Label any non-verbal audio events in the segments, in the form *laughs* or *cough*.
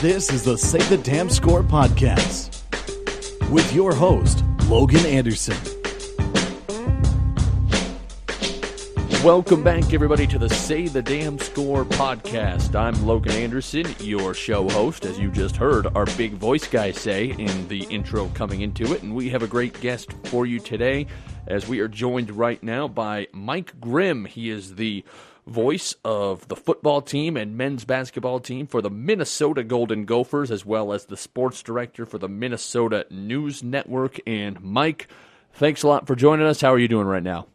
This is the Say the Damn Score podcast with your host, Logan Anderson. Welcome back, everybody, to the Say the Damn Score podcast. I'm Logan Anderson, your show host, as you just heard our big voice guy say in the intro coming into it. And we have a great guest for you today, as we are joined right now by Mike Grimm. He is the voice of the football team and men's basketball team for the Minnesota Golden Gophers, as well as the sports director for the Minnesota News Network. And Mike, thanks a lot for joining us. How are you doing right now?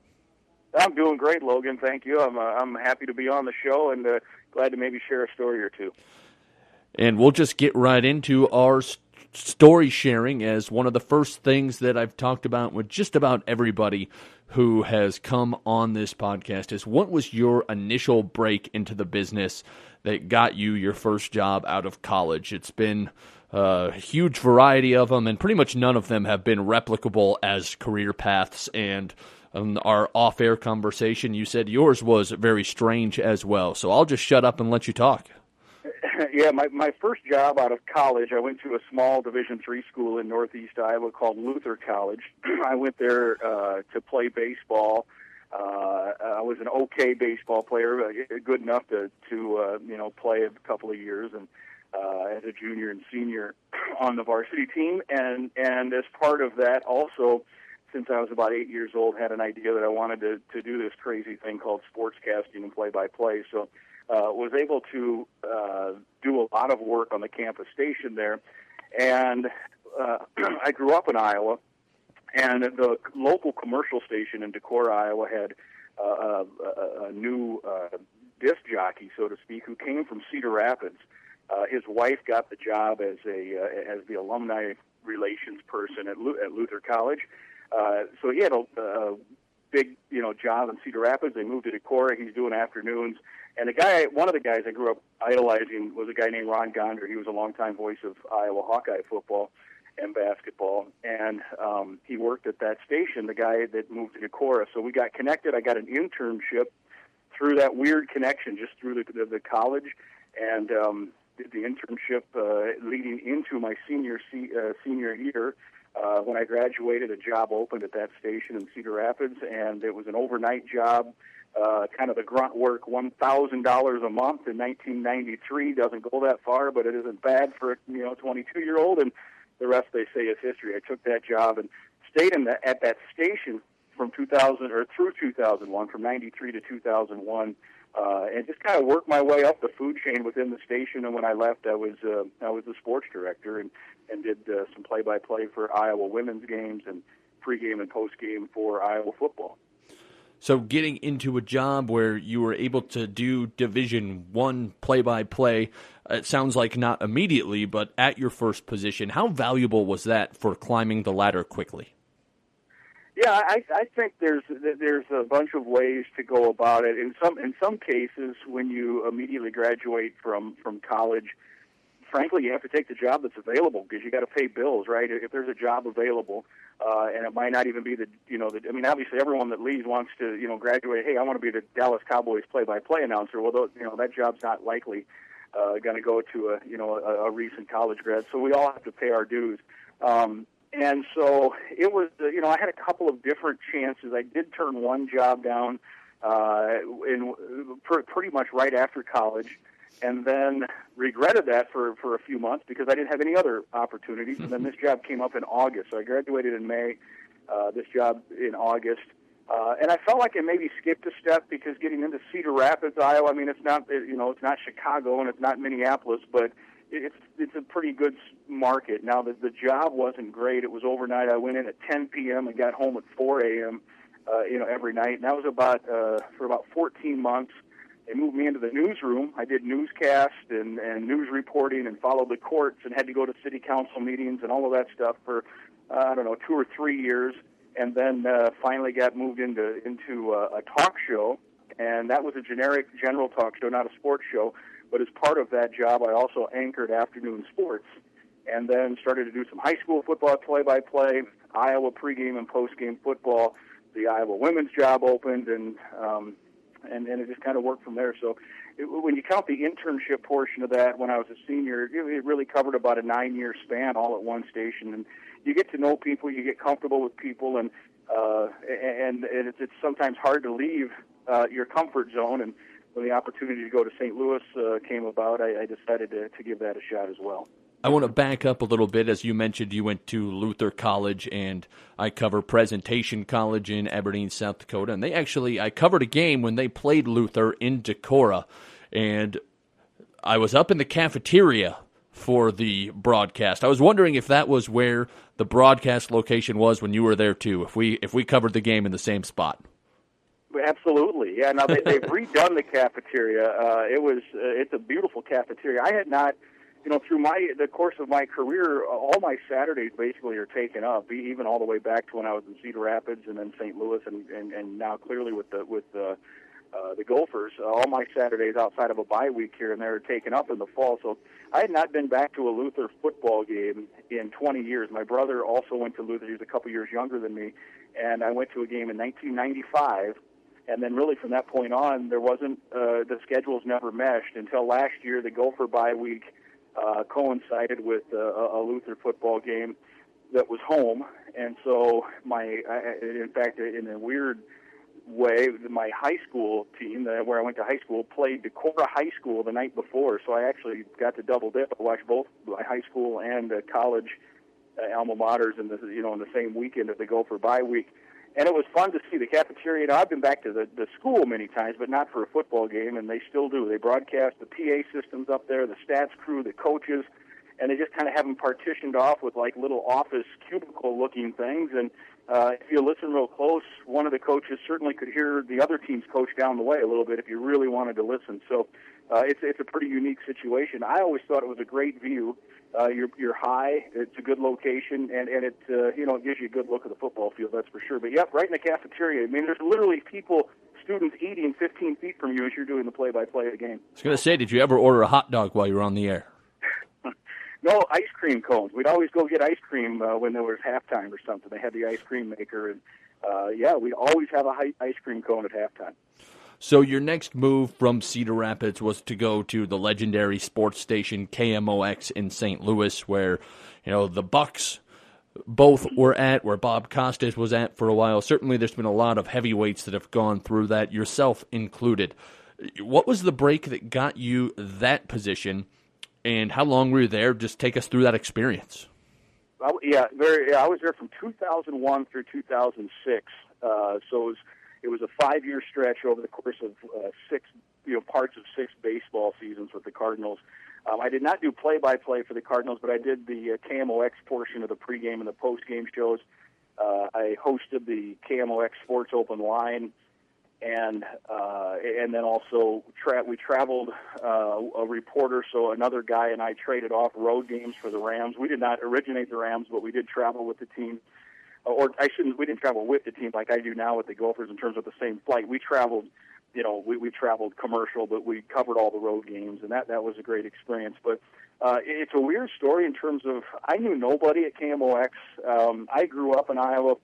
I'm doing great, Logan. Thank you. I'm uh, I'm happy to be on the show and uh, glad to maybe share a story or two. And we'll just get right into our story sharing as one of the first things that I've talked about with just about everybody who has come on this podcast is what was your initial break into the business that got you your first job out of college? It's been uh, a huge variety of them, and pretty much none of them have been replicable as career paths. And on our off air conversation, you said yours was very strange as well. So I'll just shut up and let you talk. *laughs* yeah, my my first job out of college, I went to a small Division three school in Northeast Iowa called Luther College. *clears throat* I went there uh, to play baseball. Uh, I was an okay baseball player, uh, good enough to to uh, you know play a couple of years and uh, as a junior and senior *clears throat* on the varsity team, and and as part of that also since I was about eight years old, had an idea that I wanted to, to do this crazy thing called sportscasting and play by play. So, uh, was able to uh, do a lot of work on the campus station there. And uh, *clears throat* I grew up in Iowa, and the local commercial station in Decorah, Iowa, had uh, a, a new uh, disc jockey, so to speak, who came from Cedar Rapids. Uh, his wife got the job as a uh, as the alumni relations person at, Lu- at Luther College, uh, so he had a, a big, you know, job in Cedar Rapids. They moved to Decorah. He's doing afternoons. And the guy, one of the guys I grew up idolizing was a guy named Ron Gonder. He was a longtime voice of Iowa Hawkeye football and basketball. And um, he worked at that station, the guy that moved to Decorah. So we got connected. I got an internship through that weird connection, just through the, the, the college. And um, did the internship uh, leading into my senior se- uh, senior year uh, when I graduated, a job opened at that station in Cedar Rapids, and it was an overnight job, uh, kind of the grunt work, one thousand dollars a month in 1993. Doesn't go that far, but it isn't bad for you know 22 year old. And the rest they say is history. I took that job and stayed in the, at that station from 2000 or through 2001, from 93 to 2001 uh, and just kind of worked my way up the food chain within the station. And when I left, I was uh, I was the sports director and and did uh, some play-by-play for Iowa women's games and pregame and postgame for Iowa football. So, getting into a job where you were able to do Division One play-by-play, it sounds like not immediately, but at your first position. How valuable was that for climbing the ladder quickly? Yeah, I, I think there's there's a bunch of ways to go about it. In some in some cases, when you immediately graduate from from college, frankly, you have to take the job that's available because you got to pay bills, right? If there's a job available, uh, and it might not even be the you know the, I mean, obviously everyone that leaves wants to you know graduate. Hey, I want to be the Dallas Cowboys play-by-play announcer. Well, those, you know that job's not likely uh, going to go to a you know a, a recent college grad. So we all have to pay our dues. Um, and so it was, uh, you know, I had a couple of different chances. I did turn one job down uh, in pr- pretty much right after college, and then regretted that for for a few months because I didn't have any other opportunities. And then this job came up in August, so I graduated in May. Uh, this job in August. Uh, and I felt like I maybe skipped a step because getting into Cedar Rapids, Iowa. I mean, it's not you know it's not Chicago and it's not Minneapolis, but it's it's a pretty good market. Now the the job wasn't great. It was overnight. I went in at 10 p.m. and got home at 4 a.m. Uh, you know every night. And that was about uh, for about 14 months. They moved me into the newsroom. I did newscast and and news reporting and followed the courts and had to go to city council meetings and all of that stuff for uh, I don't know two or three years. And then uh, finally got moved into into uh, a talk show, and that was a generic general talk show, not a sports show but as part of that job, I also anchored afternoon sports and then started to do some high school football play by play, Iowa pregame and postgame football. The Iowa women's job opened, and um, and and it just kind of worked from there. So it, when you count the internship portion of that, when I was a senior, it, it really covered about a nine-year span all at one station, and you get to know people, you get comfortable with people, and uh, and, and it's, it's sometimes hard to leave uh, your comfort zone. And when the opportunity to go to St. Louis uh, came about, I, I decided to, to give that a shot as well. I want to back up a little bit. As you mentioned, you went to Luther College, and I cover Presentation College in Aberdeen, South Dakota. And they actually, I covered a game when they played Luther in Decorah, and I was up in the cafeteria for the broadcast. I was wondering if that was where the broadcast location was when you were there too. If we if we covered the game in the same spot. Absolutely, yeah. Now they, they've *laughs* redone the cafeteria. Uh, it was uh, it's a beautiful cafeteria. I had not, you know, through my the course of my career, all my Saturdays basically are taken up, even all the way back to when I was in Cedar Rapids and then St. Louis, and and, and now clearly with the with the uh, the Gophers. Uh, all my Saturdays outside of a bye week here and there are taken up in the fall. So I had not been back to a Luther football game in 20 years. My brother also went to Luther. He was a couple years younger than me, and I went to a game in 1995. And then, really, from that point on, there wasn't uh, the schedules never meshed until last year. The Gopher bye week uh, coincided with uh, a Luther football game that was home, and so my, I, in fact, in a weird way, my high school team, uh, where I went to high school, played Decorah High School the night before. So I actually got to double dip. I watched both my high school and uh, college uh, alma maters in the you know in the same weekend of the Gopher bye week. And it was fun to see the cafeteria. Now, I've been back to the, the school many times, but not for a football game, and they still do. They broadcast the PA systems up there, the stats crew, the coaches, and they just kind of have them partitioned off with like little office cubicle looking things. And uh, if you listen real close, one of the coaches certainly could hear the other team's coach down the way a little bit if you really wanted to listen. So uh, it's it's a pretty unique situation. I always thought it was a great view. You're you're high. It's a good location, and and it uh, you know it gives you a good look at the football field. That's for sure. But yep, right in the cafeteria. I mean, there's literally people, students eating 15 feet from you as you're doing the play-by-play of the game. I was going to say, did you ever order a hot dog while you were on the air? *laughs* No ice cream cones. We'd always go get ice cream uh, when there was halftime or something. They had the ice cream maker, and uh, yeah, we'd always have a ice cream cone at halftime. So your next move from Cedar Rapids was to go to the legendary sports station KMOX in St. Louis, where you know the Bucks both were at, where Bob Costas was at for a while. Certainly, there's been a lot of heavyweights that have gone through that, yourself included. What was the break that got you that position? and how long were you there? Just take us through that experience. Well, yeah, very. Yeah, I was there from 2001 through 2006. Uh, so it was it was a five year stretch over the course of uh, six you know parts of six baseball seasons with the Cardinals. Um, I did not do play by play for the Cardinals, but I did the uh, KMOX portion of the pregame and the postgame shows. Uh, I hosted the KMOX Sports Open Line and uh, and then also tra- we traveled uh, a reporter, so another guy and I traded off road games for the Rams. We did not originate the Rams, but we did travel with the team, or I shouldn't. We didn't travel with the team like I do now with the Gophers in terms of the same flight. We traveled, you know, we, we traveled commercial, but we covered all the road games, and that that was a great experience. But uh, it's a weird story in terms of I knew nobody at KMOX. Um, I grew up in Iowa.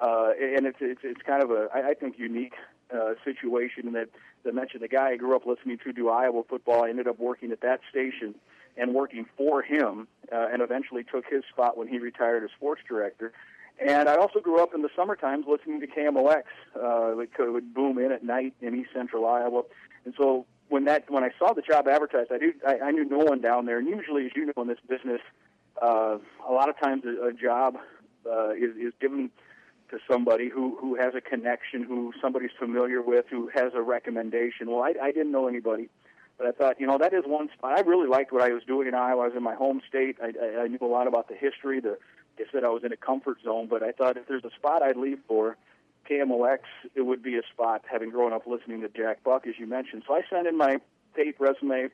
Uh, and it's, it's it's kind of a I, think unique uh, situation that that mentioned the guy I grew up listening to do Iowa football. I ended up working at that station and working for him, uh, and eventually took his spot when he retired as sports director. And I also grew up in the summer times listening to KMOX. Uh, it would boom in at night in East Central Iowa, and so when that when I saw the job advertised, I knew I, I knew no one down there. And usually, as you know, in this business, uh, a lot of times a, a job uh, is, is given to somebody who who has a connection, who somebody's familiar with, who has a recommendation. Well, I, I didn't know anybody, but I thought, you know, that is one spot. I really liked what I was doing in Iowa. I was in my home state. I, I, I knew a lot about the history. The I said, I was in a comfort zone, but I thought if there's a spot I'd leave for, KMOX, it would be a spot. Having grown up listening to Jack Buck, as you mentioned, so I sent in my tape resume,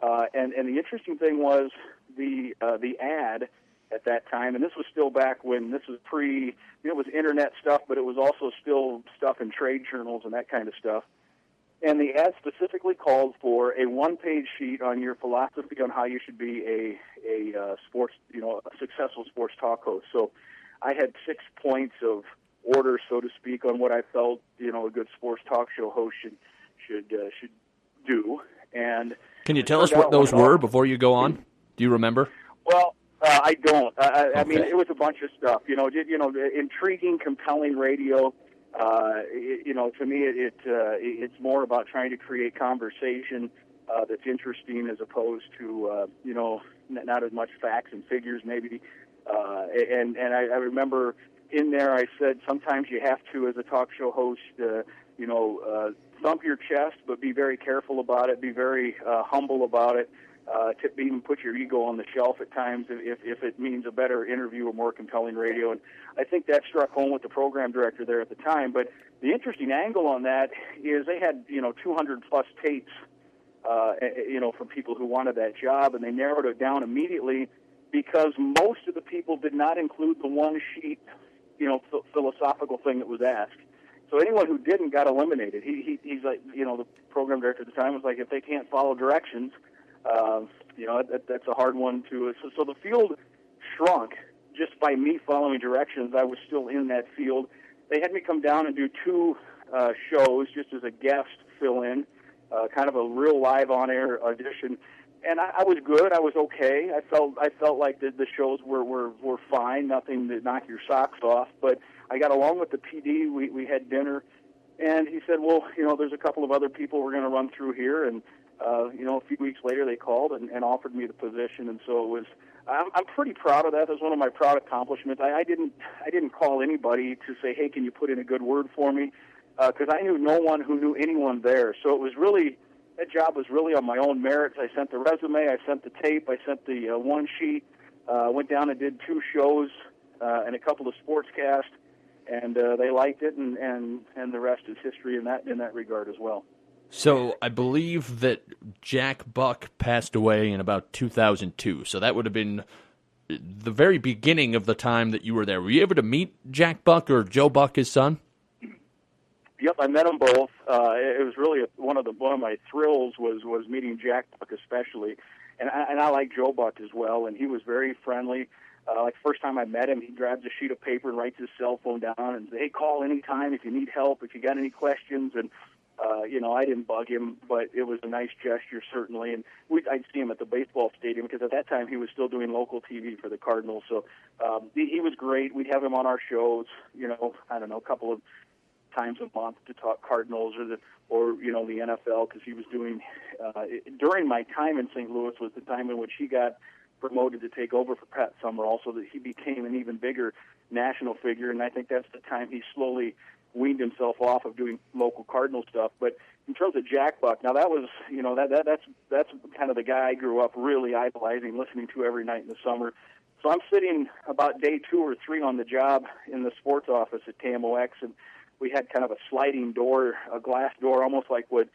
uh, and and the interesting thing was the uh, the ad at that time, and this was still back when this was pre, you know, it was internet stuff, but it was also still stuff in trade journals and that kind of stuff. And the ad specifically called for a one-page sheet on your philosophy on how you should be a a uh, sports, you know, a successful sports talk host. So, I had six points of order, so to speak, on what I felt, you know, a good sports talk show host should should uh, should do. And can you tell us what those were before you go on? Do you remember? Well, uh, I don't. I, okay. I mean, it was a bunch of stuff. You know, you know, intriguing, compelling radio. Uh, it, you know, to me, it, it uh, it's more about trying to create conversation uh, that's interesting as opposed to uh, you know not as much facts and figures maybe. Uh, and and I, I remember in there I said sometimes you have to as a talk show host, uh, you know, uh, thump your chest, but be very careful about it. Be very uh, humble about it uh, to even put your ego on the shelf at times if, if it means a better interview or more compelling radio. And I think that struck home with the program director there at the time. But the interesting angle on that is they had, you know, 200 plus tapes, uh, you know, from people who wanted that job, and they narrowed it down immediately because most of the people did not include the one sheet, you know, philosophical thing that was asked. So anyone who didn't got eliminated. He, he he's like, you know, the program director at the time was like, if they can't follow directions, uh, you know, that, that's a hard one to. So, so the field shrunk just by me following directions. I was still in that field. They had me come down and do two uh, shows just as a guest fill in, uh, kind of a real live on air audition. And I, I was good. I was okay. I felt I felt like the, the shows were, were were fine. Nothing to knock your socks off. But I got along with the PD. We we had dinner, and he said, "Well, you know, there's a couple of other people we're going to run through here, and uh, you know, a few weeks later they called and, and offered me the position, and so it was. I'm, I'm pretty proud of that. That was one of my proud accomplishments. I, I didn't, I didn't call anybody to say, "Hey, can you put in a good word for me?" Because uh, I knew no one who knew anyone there. So it was really that job was really on my own merits. I sent the resume, I sent the tape, I sent the uh, one sheet. Uh, went down and did two shows uh, and a couple of sportscasts, and uh, they liked it, and, and and the rest is history in that in that regard as well. So I believe that Jack Buck passed away in about 2002. So that would have been the very beginning of the time that you were there. Were you able to meet Jack Buck or Joe Buck, his son? Yep, I met them both. Uh, it was really a, one of the one of my thrills was was meeting Jack Buck especially, and I, and I like Joe Buck as well. And he was very friendly. Uh, like first time I met him, he grabs a sheet of paper and writes his cell phone down and say, "Hey, call anytime if you need help, if you got any questions." And uh, you know, I didn't bug him, but it was a nice gesture certainly. And we, I'd see him at the baseball stadium because at that time he was still doing local TV for the Cardinals. So um, he, he was great. We'd have him on our shows. You know, I don't know, a couple of times a month to talk Cardinals or the or you know the NFL because he was doing uh, during my time in St. Louis was the time in which he got promoted to take over for Pat Summerall, so that he became an even bigger national figure. And I think that's the time he slowly weaned himself off of doing local Cardinal stuff. But in terms of Jack Buck, now that was you know that, that that's that's kind of the guy I grew up really idolizing, listening to every night in the summer. So I'm sitting about day two or three on the job in the sports office at KMOX, and we had kind of a sliding door, a glass door, almost like what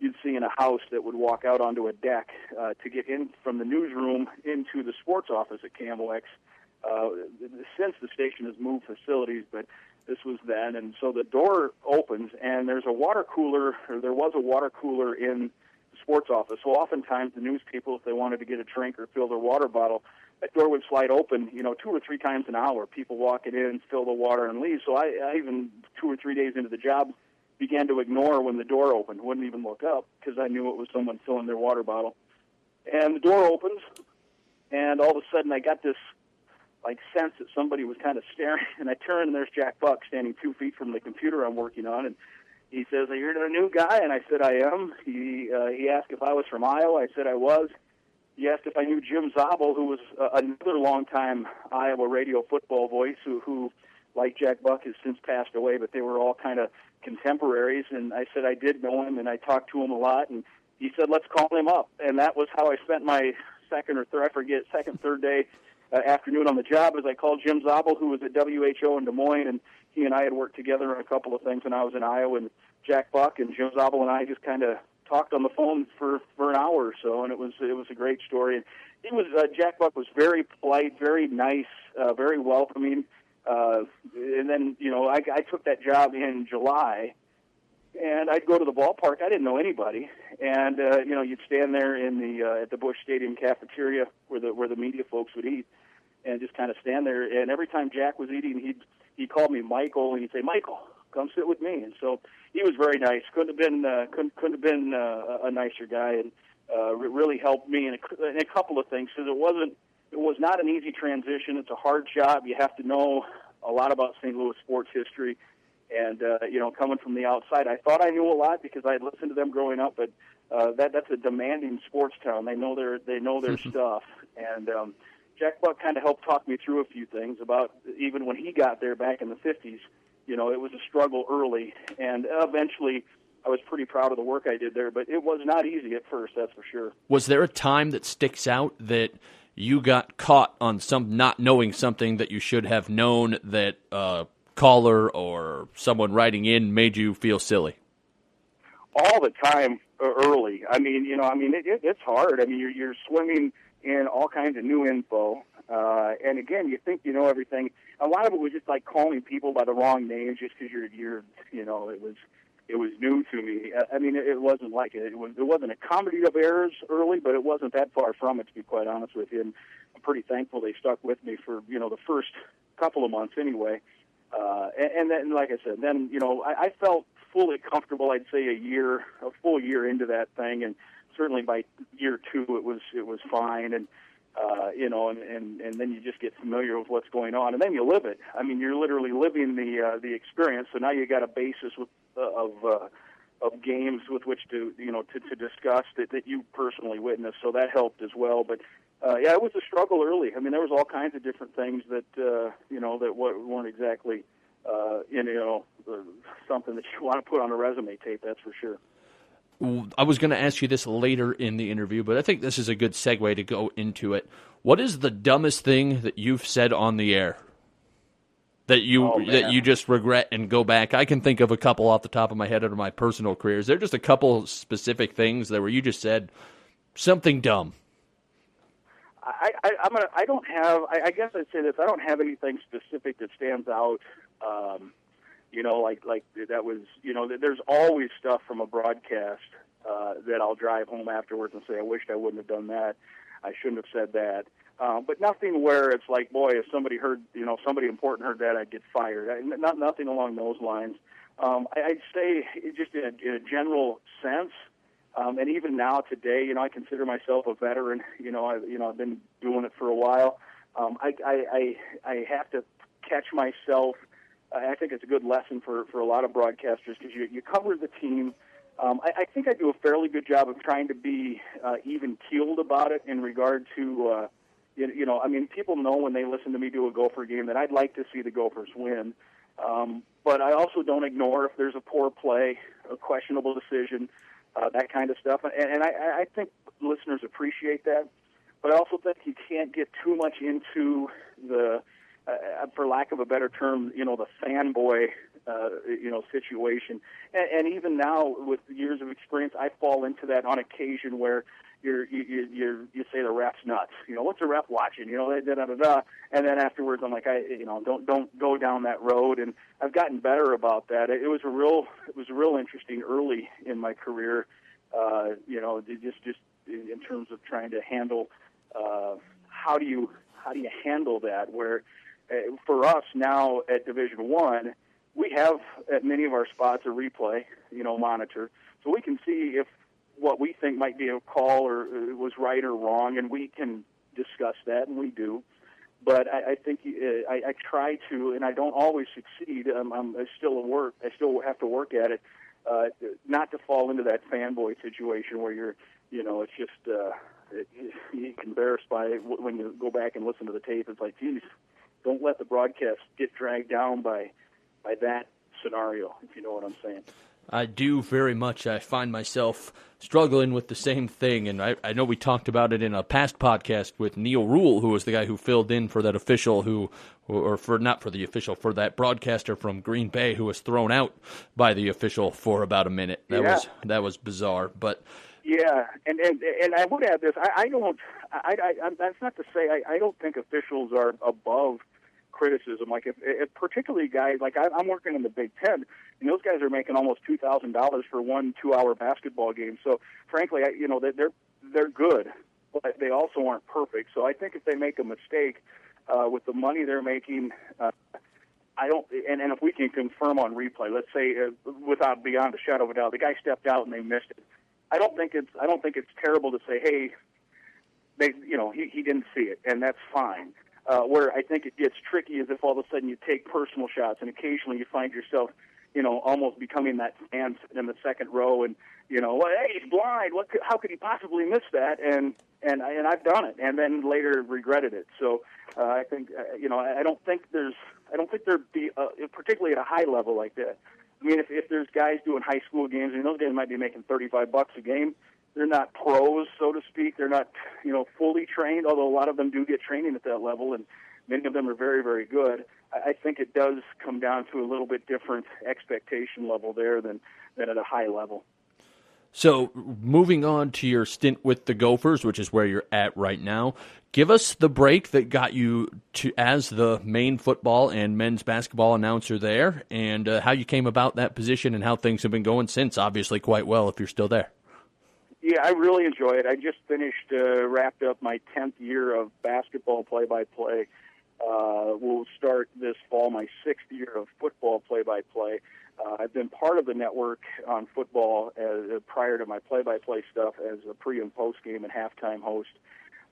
you'd see in a house that would walk out onto a deck uh, to get in from the newsroom into the sports office at KMOX. Uh, since the station has moved facilities, but this was then, and so the door opens, and there's a water cooler, or there was a water cooler in the sports office. So oftentimes the news people, if they wanted to get a drink or fill their water bottle, that door would slide open, you know, two or three times an hour. People walking in, fill the water, and leave. So I, I even two or three days into the job began to ignore when the door opened. Wouldn't even look up because I knew it was someone filling their water bottle. And the door opens, and all of a sudden I got this like sense that somebody was kind of staring, *laughs* and I turned and there's Jack Buck standing two feet from the computer I'm working on, and he says, "Are you the new guy?" And I said, "I am." He uh, he asked if I was from Iowa. I said I was. He asked if I knew Jim Zabel, who was uh, another longtime Iowa radio football voice, who who like Jack Buck has since passed away, but they were all kind of contemporaries. And I said I did know him, and I talked to him a lot. And he said, "Let's call him up." And that was how I spent my second or third, I forget, second, third day uh, afternoon on the job as I called Jim Zabel, who was at WHO in Des Moines, and he and I had worked together on a couple of things when I was in Iowa. And Jack Buck and Jim Zabel and I just kind of talked on the phone for for an hour or so, and it was it was a great story. And he was uh, Jack Buck was very polite, very nice, uh, very welcoming. Uh, and then you know I, I took that job in July, and I'd go to the ballpark. I didn't know anybody, and uh, you know you'd stand there in the uh, at the Busch Stadium cafeteria where the where the media folks would eat, and just kind of stand there. And every time Jack was eating, he'd he called me Michael, and he'd say, "Michael, come sit with me. And so he was very nice. Couldn't have been uh, couldn't couldn't have been uh, a nicer guy, and uh, really helped me in a, in a couple of things because it wasn't it was not an easy transition. It's a hard job. You have to know a lot about St. Louis sports history. And uh, you know, coming from the outside, I thought I knew a lot because I had listened to them growing up. But uh, that that's a demanding sports town. They know their they know their *laughs* stuff. And um, Jack Buck kind of helped talk me through a few things about even when he got there back in the '50s. You know, it was a struggle early, and eventually, I was pretty proud of the work I did there. But it was not easy at first, that's for sure. Was there a time that sticks out that? you got caught on some not knowing something that you should have known that a caller or someone writing in made you feel silly? All the time uh, early. I mean, you know, I mean, it, it, it's hard. I mean, you're, you're swimming in all kinds of new info. Uh, and again, you think you know everything. A lot of it was just like calling people by the wrong names just because you're, you're, you know, it was, it was new to me. I mean, it wasn't like it. It, was, it wasn't a comedy of errors early, but it wasn't that far from it, to be quite honest with you. And I'm pretty thankful they stuck with me for you know the first couple of months anyway. Uh, and, and then, like I said, then you know I, I felt fully comfortable. I'd say a year, a full year into that thing, and certainly by year two, it was it was fine. And uh, you know, and, and and then you just get familiar with what's going on, and then you live it. I mean, you're literally living the uh, the experience. So now you got a basis with, uh, of uh, of games with which to you know to, to discuss that that you personally witnessed. So that helped as well. But uh, yeah, it was a struggle early. I mean, there was all kinds of different things that uh, you know that weren't exactly uh, you know uh, something that you *laughs* want to put on a resume tape. That's for sure. I was going to ask you this later in the interview, but I think this is a good segue to go into it. What is the dumbest thing that you've said on the air that you oh, that you just regret and go back? I can think of a couple off the top of my head out of my personal career. Is there just a couple specific things that where you just said something dumb? I, I I'm gonna I don't have I, I guess I'd say this I don't have anything specific that stands out. Um, you know, like like that was you know there's always stuff from a broadcast uh, that I'll drive home afterwards and say I wished I wouldn't have done that. I shouldn't have said that. Um, but nothing where it's like, boy, if somebody heard, you know, somebody important heard that, I'd get fired. I, not nothing along those lines. Um, I, I'd say just in a, in a general sense, um, and even now today, you know, I consider myself a veteran. You know, I, you know, I've been doing it for a while. Um, I, I, I, I have to catch myself I think it's a good lesson for, for a lot of broadcasters because you, you cover the team. Um, I, I think I do a fairly good job of trying to be uh, even keeled about it in regard to, uh, you, you know, I mean, people know when they listen to me do a Gopher game that I'd like to see the Gophers win. Um, but I also don't ignore if there's a poor play, a questionable decision, uh, that kind of stuff. And, and I, I think listeners appreciate that. But I also think you can't get too much into the uh, for lack of a better term, you know, the fanboy, uh, you know, situation. And, and even now, with years of experience, I fall into that on occasion where you're, you you you you say the ref's nuts. You know, what's a ref watching? You know, da da da da. And then afterwards, I'm like, I you know, don't don't go down that road. And I've gotten better about that. It, it was a real it was real interesting early in my career. Uh, you know, just just in terms of trying to handle uh, how do you how do you handle that where uh, for us now at Division One, we have at many of our spots a replay, you know, monitor, so we can see if what we think might be a call or uh, was right or wrong, and we can discuss that, and we do. But I, I think uh, I, I try to, and I don't always succeed. I'm, I'm still a work. I still have to work at it, uh, not to fall into that fanboy situation where you're, you know, it's just uh, it, you get embarrassed by it when you go back and listen to the tape. It's like, geez, don't let the broadcast get dragged down by by that scenario. If you know what I'm saying. I do very much. I find myself struggling with the same thing, and I, I know we talked about it in a past podcast with Neil Rule, who was the guy who filled in for that official who, or for not for the official, for that broadcaster from Green Bay who was thrown out by the official for about a minute. That yeah. was that was bizarre, but. Yeah, and and and I would add this. I, I don't. I, I, that's not to say I, I don't think officials are above criticism. Like if, if particularly guys like I, I'm working in the Big Ten, and those guys are making almost two thousand dollars for one two-hour basketball game. So frankly, I, you know they're they're good, but they also aren't perfect. So I think if they make a mistake uh, with the money they're making. Uh, I don't, and, and if we can confirm on replay, let's say uh, without beyond a shadow of a doubt, the guy stepped out and they missed it. I don't think it's I don't think it's terrible to say, hey, they you know he he didn't see it, and that's fine. Uh, where I think it gets tricky is if all of a sudden you take personal shots, and occasionally you find yourself, you know, almost becoming that fan in the second row, and you know, well, hey, he's blind. What? Could, how could he possibly miss that? And and and I've done it, and then later regretted it. So uh, I think uh, you know I don't think there's I don't think there'd be uh, particularly at a high level like that. I mean, if if there's guys doing high school games, I mean, those guys might be making 35 bucks a game. They're not pros, so to speak. They're not you know fully trained, although a lot of them do get training at that level, and many of them are very very good. I, think it does come down to a little bit different expectation level there than than at a high level. So, moving on to your stint with the Gophers, which is where you're at right now, give us the break that got you to as the main football and men's basketball announcer there, and uh, how you came about that position and how things have been going since. Obviously, quite well if you're still there. Yeah, I really enjoy it. I just finished, uh, wrapped up my tenth year of basketball play-by-play. Uh, we'll start this fall my sixth year of football play-by-play. Uh, I've been part of the network on football as, uh, prior to my play-by-play stuff as a pre and post game and halftime host.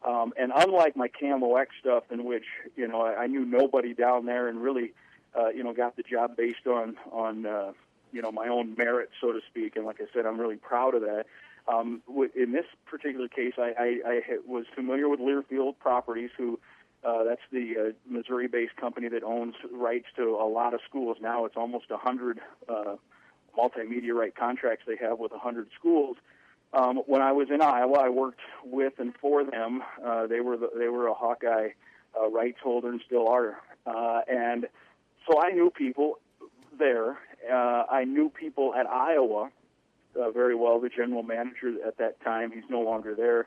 Um, and unlike my KMOX stuff, in which you know I, I knew nobody down there and really, uh, you know, got the job based on on uh, you know my own merit, so to speak. And like I said, I'm really proud of that. Um, in this particular case, I, I, I was familiar with Learfield Properties, who uh, that's the uh, Missouri-based company that owns rights to a lot of schools. Now it's almost a hundred uh, multimedia right contracts they have with a hundred schools. Um, when I was in Iowa, I worked with and for them. Uh, they were the, they were a Hawkeye uh, rights holder and still are. Uh, and so I knew people there. Uh, I knew people at Iowa uh, very well. The general manager at that time, he's no longer there.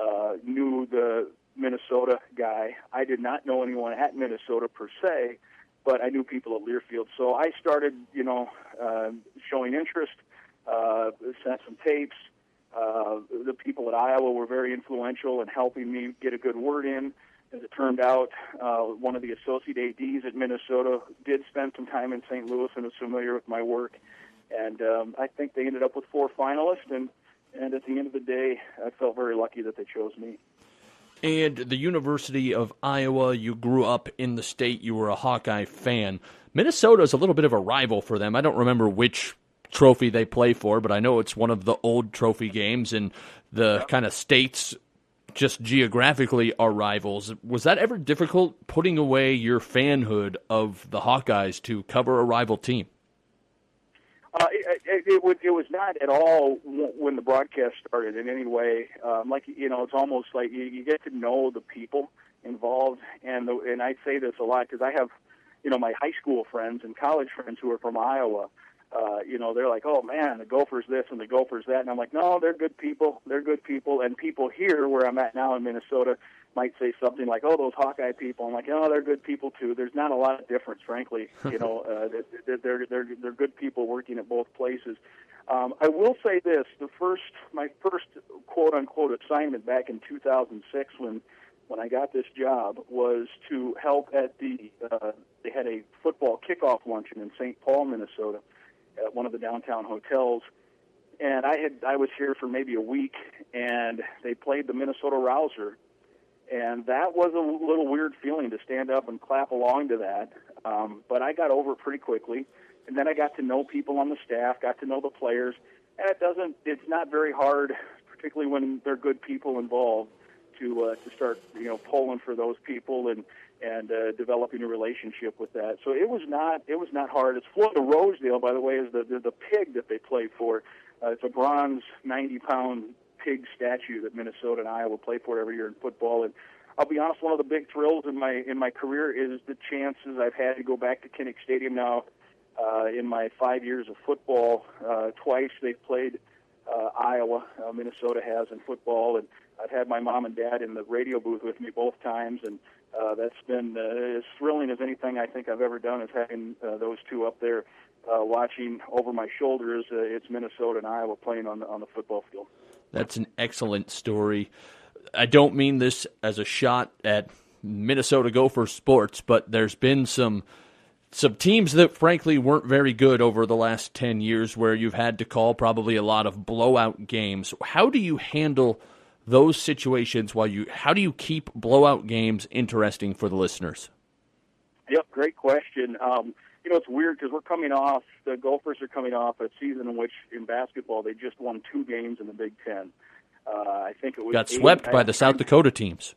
Uh, knew the Minnesota guy. I did not know anyone at Minnesota per se, but I knew people at Learfield. So I started, you know, uh, showing interest, uh, sent some tapes. Uh, the people at Iowa were very influential in helping me get a good word in. As it turned out, uh, one of the associate ADs at Minnesota did spend some time in St. Louis and is familiar with my work. And um, I think they ended up with four finalists. And, and at the end of the day, I felt very lucky that they chose me. And the University of Iowa, you grew up in the state, you were a Hawkeye fan. Minnesota is a little bit of a rival for them. I don't remember which trophy they play for, but I know it's one of the old trophy games, and the kind of states just geographically are rivals. Was that ever difficult putting away your fanhood of the Hawkeyes to cover a rival team? It, it, it was not at all when the broadcast started in any way. Um, like you know, it's almost like you, you get to know the people involved, and the, and I say this a lot because I have, you know, my high school friends and college friends who are from Iowa. Uh, you know, they're like, oh man, the Gophers this and the Gophers that, and I'm like, no, they're good people. They're good people, and people here where I'm at now in Minnesota might say something like, "Oh, those Hawkeye people." I'm like, "Oh, they're good people too." There's not a lot of difference, frankly. You *laughs* know, uh, they're, they're they're they're good people working at both places. Um, I will say this: the first, my first quote unquote assignment back in 2006, when when I got this job, was to help at the. Uh, they had a football kickoff luncheon in St. Paul, Minnesota, at one of the downtown hotels. And I had I was here for maybe a week, and they played the Minnesota Rouser and that was a little weird feeling to stand up and clap along to that. Um, but I got over it pretty quickly, and then I got to know people on the staff, got to know the players, and it doesn't. It's not very hard, particularly when they're good people involved, to uh, to start you know pulling for those people and and uh, developing a relationship with that. So it was not it was not hard. It's Floyd of Rosedale, by the way, is the the, the pig that they play for. Uh, it's a bronze 90 pound pig statue that Minnesota and Iowa play for every year in football. And I'll be honest, one of the big thrills in my in my career is the chances I've had to go back to Kinnick Stadium now. Uh, in my five years of football, uh, twice they've played uh, Iowa, uh, Minnesota has in football, and I've had my mom and dad in the radio booth with me both times, and uh, that's been uh, as thrilling as anything I think I've ever done. Is having uh, those two up there, uh, watching over my shoulders. Uh, it's Minnesota and Iowa playing on the on the football field. That's an excellent story. I don't mean this as a shot at Minnesota Gopher sports, but there's been some some teams that frankly weren't very good over the last 10 years where you've had to call probably a lot of blowout games. How do you handle those situations while you how do you keep blowout games interesting for the listeners? Yep, great question. Um, you know, it's weird because we're coming off the Gophers are coming off a season in which in basketball they just won two games in the Big Ten. Uh, I think it was got swept by the South Dakota teams.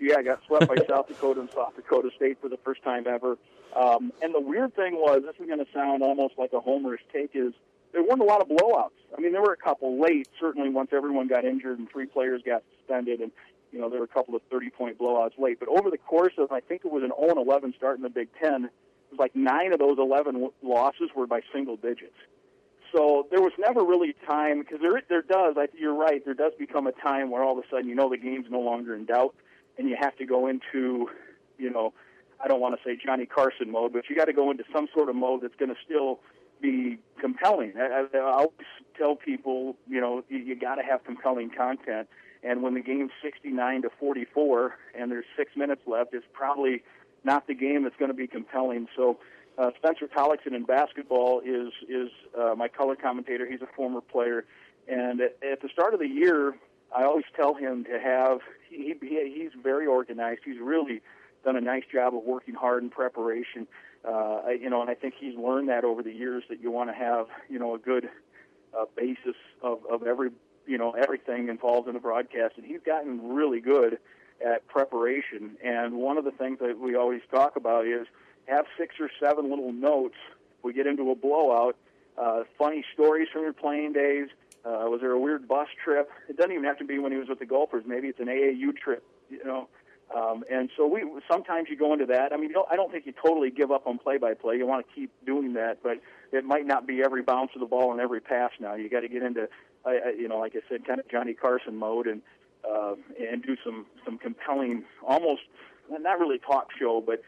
Yeah, I got swept by *laughs* South Dakota and South Dakota State for the first time ever. Um, and the weird thing was, this is going to sound almost like a homerish take, is there weren't a lot of blowouts. I mean, there were a couple late, certainly once everyone got injured and three players got suspended, and you know there were a couple of 30-point blowouts late. But over the course of, I think it was an 0-11 start in the Big Ten, like nine of those 11 losses were by single digits. So there was never really a time because there there does. I, you're right. There does become a time where all of a sudden you know the game's no longer in doubt, and you have to go into, you know, I don't want to say Johnny Carson mode, but you got to go into some sort of mode that's going to still be compelling. I, I, I always tell people, you know, you, you got to have compelling content. And when the game's 69 to 44 and there's six minutes left, it's probably not the game that's going to be compelling. So uh, Spencer Tollackson in basketball is is uh, my color commentator. He's a former player, and at, at the start of the year, I always tell him to have. He, he he's very organized. He's really done a nice job of working hard in preparation. Uh, you know, and I think he's learned that over the years that you want to have, you know, a good uh, basis of, of every, you know, everything involved in the broadcast. And he's gotten really good at preparation. And one of the things that we always talk about is have six or seven little notes. We get into a blowout, uh, funny stories from your playing days. Uh, was there a weird bus trip? It doesn't even have to be when he was with the Gophers. Maybe it's an AAU trip. You know, um, and so we sometimes you go into that. I mean, don't, I don't think you totally give up on play-by-play. You want to keep doing that, but it might not be every bounce of the ball and every pass. Now you got to get into, I, you know, like I said, kind of Johnny Carson mode and uh, and do some some compelling, almost not really talk show, but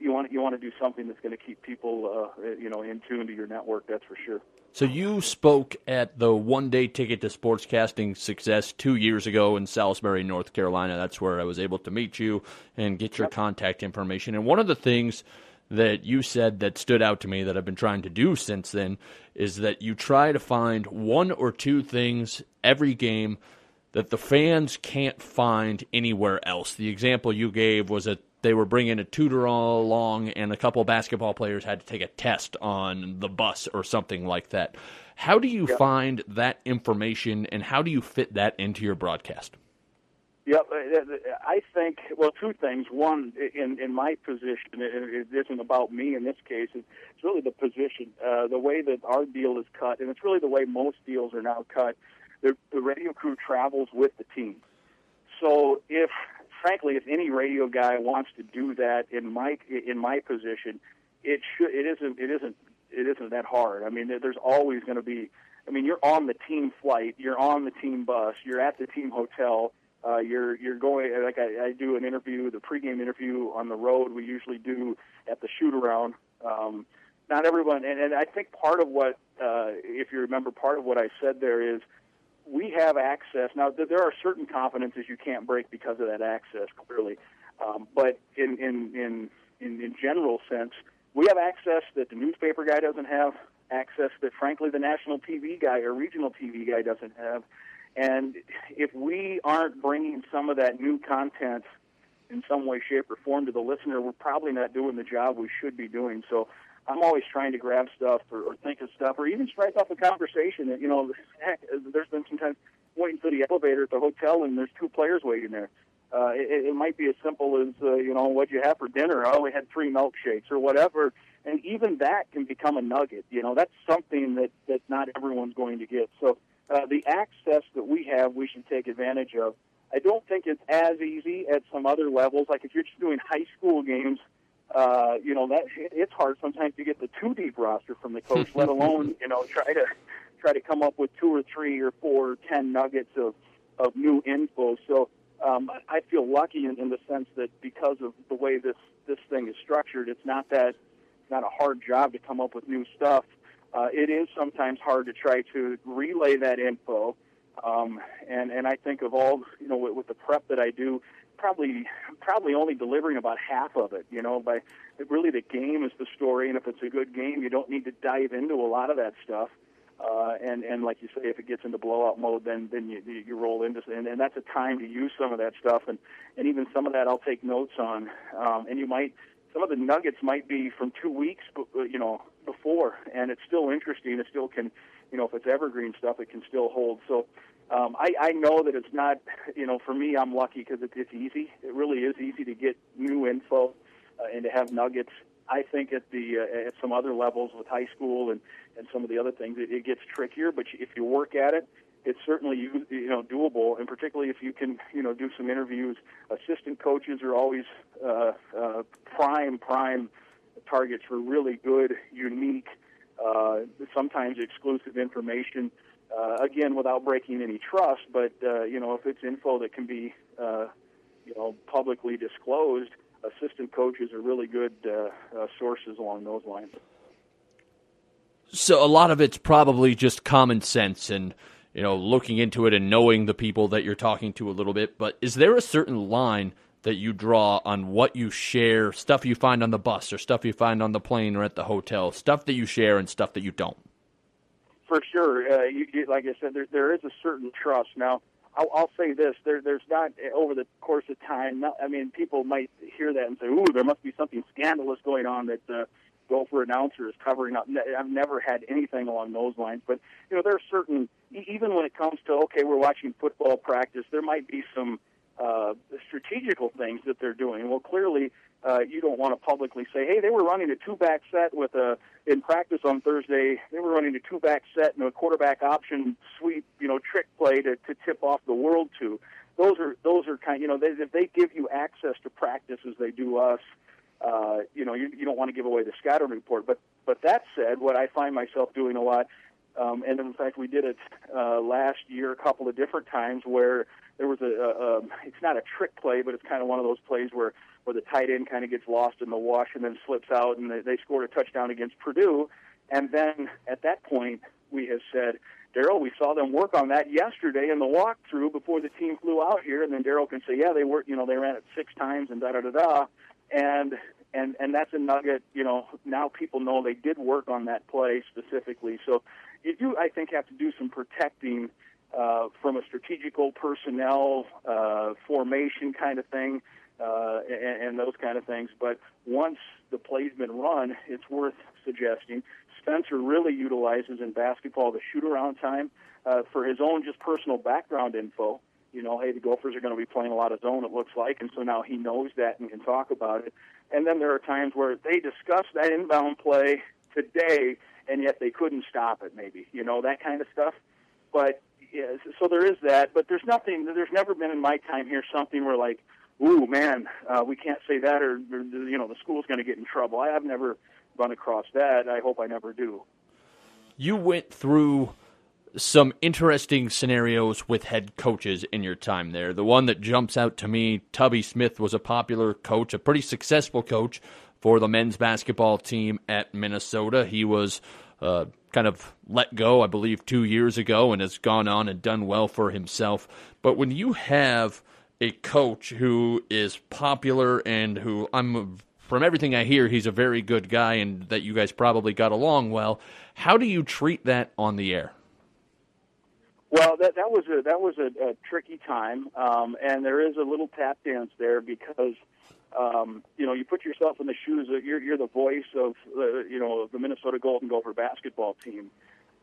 you want you want to do something that's going to keep people, uh, you know, in tune to your network. That's for sure. So you spoke at the one day ticket to sportscasting success two years ago in Salisbury, North Carolina. That's where I was able to meet you and get your yep. contact information. And one of the things that you said that stood out to me that I've been trying to do since then is that you try to find one or two things every game that the fans can't find anywhere else. The example you gave was that they were bringing a tutor along, and a couple of basketball players had to take a test on the bus or something like that. How do you yep. find that information, and how do you fit that into your broadcast? Yep, I think well, two things. One, in in my position, it isn't about me in this case. It's really the position, uh, the way that our deal is cut, and it's really the way most deals are now cut. The, the radio crew travels with the team. So if frankly, if any radio guy wants to do that in my in my position, it should it isn't it isn't it isn't that hard. I mean, there's always going to be. I mean, you're on the team flight, you're on the team bus, you're at the team hotel. Uh, you're you're going like I, I do an interview, the pregame interview on the road. We usually do at the shoot around. Um, not everyone, and, and I think part of what, uh, if you remember, part of what I said there is we have access now. There are certain confidences you can't break because of that access, clearly. Um, but in, in in in in general sense, we have access that the newspaper guy doesn't have, access that frankly the national TV guy or regional TV guy doesn't have. And if we aren't bringing some of that new content in some way, shape, or form to the listener, we're probably not doing the job we should be doing. So I'm always trying to grab stuff or, or think of stuff or even strike off a conversation. That, you know, *laughs* heck, there's been sometimes waiting for the elevator at the hotel and there's two players waiting there. Uh, it, it might be as simple as, uh, you know, what'd you have for dinner? Oh, we had three milkshakes or whatever. And even that can become a nugget. You know, that's something that, that not everyone's going to get. So uh, the access that we have, we should take advantage of. I don't think it's as easy at some other levels. Like if you're just doing high school games, uh, you know that it's hard sometimes to get the two deep roster from the coach, let *laughs* alone you know try to try to come up with two or three or four or ten nuggets of of new info. So um, I feel lucky in, in the sense that because of the way this this thing is structured, it's not that it's not a hard job to come up with new stuff. Uh, it is sometimes hard to try to relay that info Um, and and I think of all you know with, with the prep that I do, probably probably only delivering about half of it. You know, by really the game is the story, and if it's a good game, you don't need to dive into a lot of that stuff. Uh, and and like you say, if it gets into blowout mode, then then you you roll into and, and that's a time to use some of that stuff, and and even some of that I'll take notes on. Um, and you might some of the nuggets might be from two weeks, you know, before, and it's still interesting. It still can, you know, if it's evergreen stuff, it can still hold. So um, I, I know that it's not, you know, for me, I'm lucky because it, it's easy. It really is easy to get new info uh, and to have nuggets. I think at the uh, at some other levels with high school and and some of the other things, it, it gets trickier. But if you work at it, it's certainly you, you know doable, and particularly if you can you know do some interviews. Assistant coaches are always uh, uh, prime prime targets for really good, unique, uh, sometimes exclusive information. Again, without breaking any trust, but uh, you know if it's info that can be uh, you know publicly disclosed, assistant coaches are really good uh, uh, sources along those lines. So a lot of it's probably just common sense and you know, looking into it and knowing the people that you're talking to a little bit. But is there a certain line that you draw on what you share, stuff you find on the bus or stuff you find on the plane or at the hotel, stuff that you share and stuff that you don't? For sure, uh, you, you, like I said, there there is a certain trust. Now, I'll, I'll say this: there there's not over the course of time. Not, I mean, people might hear that and say, "Ooh, there must be something scandalous going on that." Uh, Gopher announcer is covering up. I've never had anything along those lines, but you know there are certain even when it comes to okay, we're watching football practice, there might be some uh, strategical things that they're doing. Well, clearly, uh, you don't want to publicly say, "Hey, they were running a two-back set with a in practice on Thursday. They were running a two-back set and a quarterback option sweep, you know, trick play to, to tip off the world to." Those are those are kind. You know, they, if they give you access to practice as they do us, uh, you know, you, you don't want to give away the scouting report. But but that said, what I find myself doing a lot um, and in fact, we did it uh, last year a couple of different times where there was a, a, a it's not a trick play, but it's kind of one of those plays where where the tight end kind of gets lost in the wash and then slips out, and they, they scored a touchdown against Purdue. And then at that point, we have said, Daryl, we saw them work on that yesterday in the walkthrough before the team flew out here. And then Daryl can say, yeah, they worked, you know, they ran it six times and da da da da. And and and that's a nugget. You know, now people know they did work on that play specifically. So you do, I think, have to do some protecting uh, from a strategical personnel uh, formation kind of thing uh, and, and those kind of things. But once the play's been run, it's worth suggesting. Spencer really utilizes in basketball the shoot around time uh, for his own just personal background info. You know, hey, the Gophers are going to be playing a lot of zone, it looks like, and so now he knows that and can talk about it. And then there are times where they discuss that inbound play today and yet they couldn't stop it. Maybe you know that kind of stuff. But yeah, so there is that. But there's nothing. There's never been in my time here something where like, ooh man, uh, we can't say that, or, or you know the school's going to get in trouble. I have never run across that. I hope I never do. You went through some interesting scenarios with head coaches in your time there. The one that jumps out to me, Tubby Smith was a popular coach, a pretty successful coach for the men's basketball team at Minnesota. He was uh, kind of let go, I believe, two years ago and has gone on and done well for himself. But when you have a coach who is popular and who I'm from everything I hear, he's a very good guy and that you guys probably got along well. How do you treat that on the air? Well, that that was a that was a, a tricky time, um, and there is a little tap dance there because um, you know, you put yourself in the shoes of you're, you're the voice of the you know the Minnesota Golden Gopher basketball team.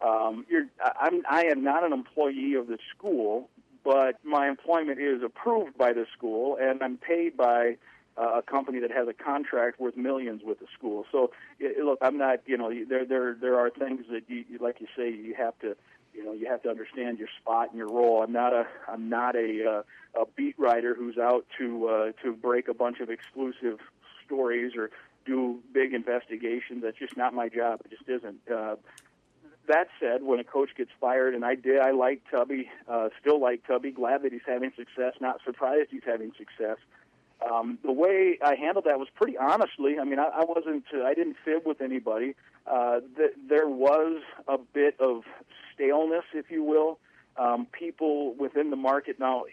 Um, you're, I'm, I am not an employee of the school, but my employment is approved by the school, and I'm paid by uh, a company that has a contract worth millions with the school. So, it, look, I'm not, you know, there there there are things that you, like you say, you have to you know you have to understand your spot and your role. I'm not a I'm not a uh, a beat writer who's out to uh, to break a bunch of exclusive stories or do big investigations. That's just not my job. It just isn't. Uh, that said, when a coach gets fired, and I did, I like Tubby, uh, still like Tubby. Glad that he's having success. Not surprised he's having success. Um, the way I handled that was pretty honestly. I mean, I, I wasn't, uh, I didn't fib with anybody. Uh, th- there was a bit of staleness, if you will, um, people within the market. Now,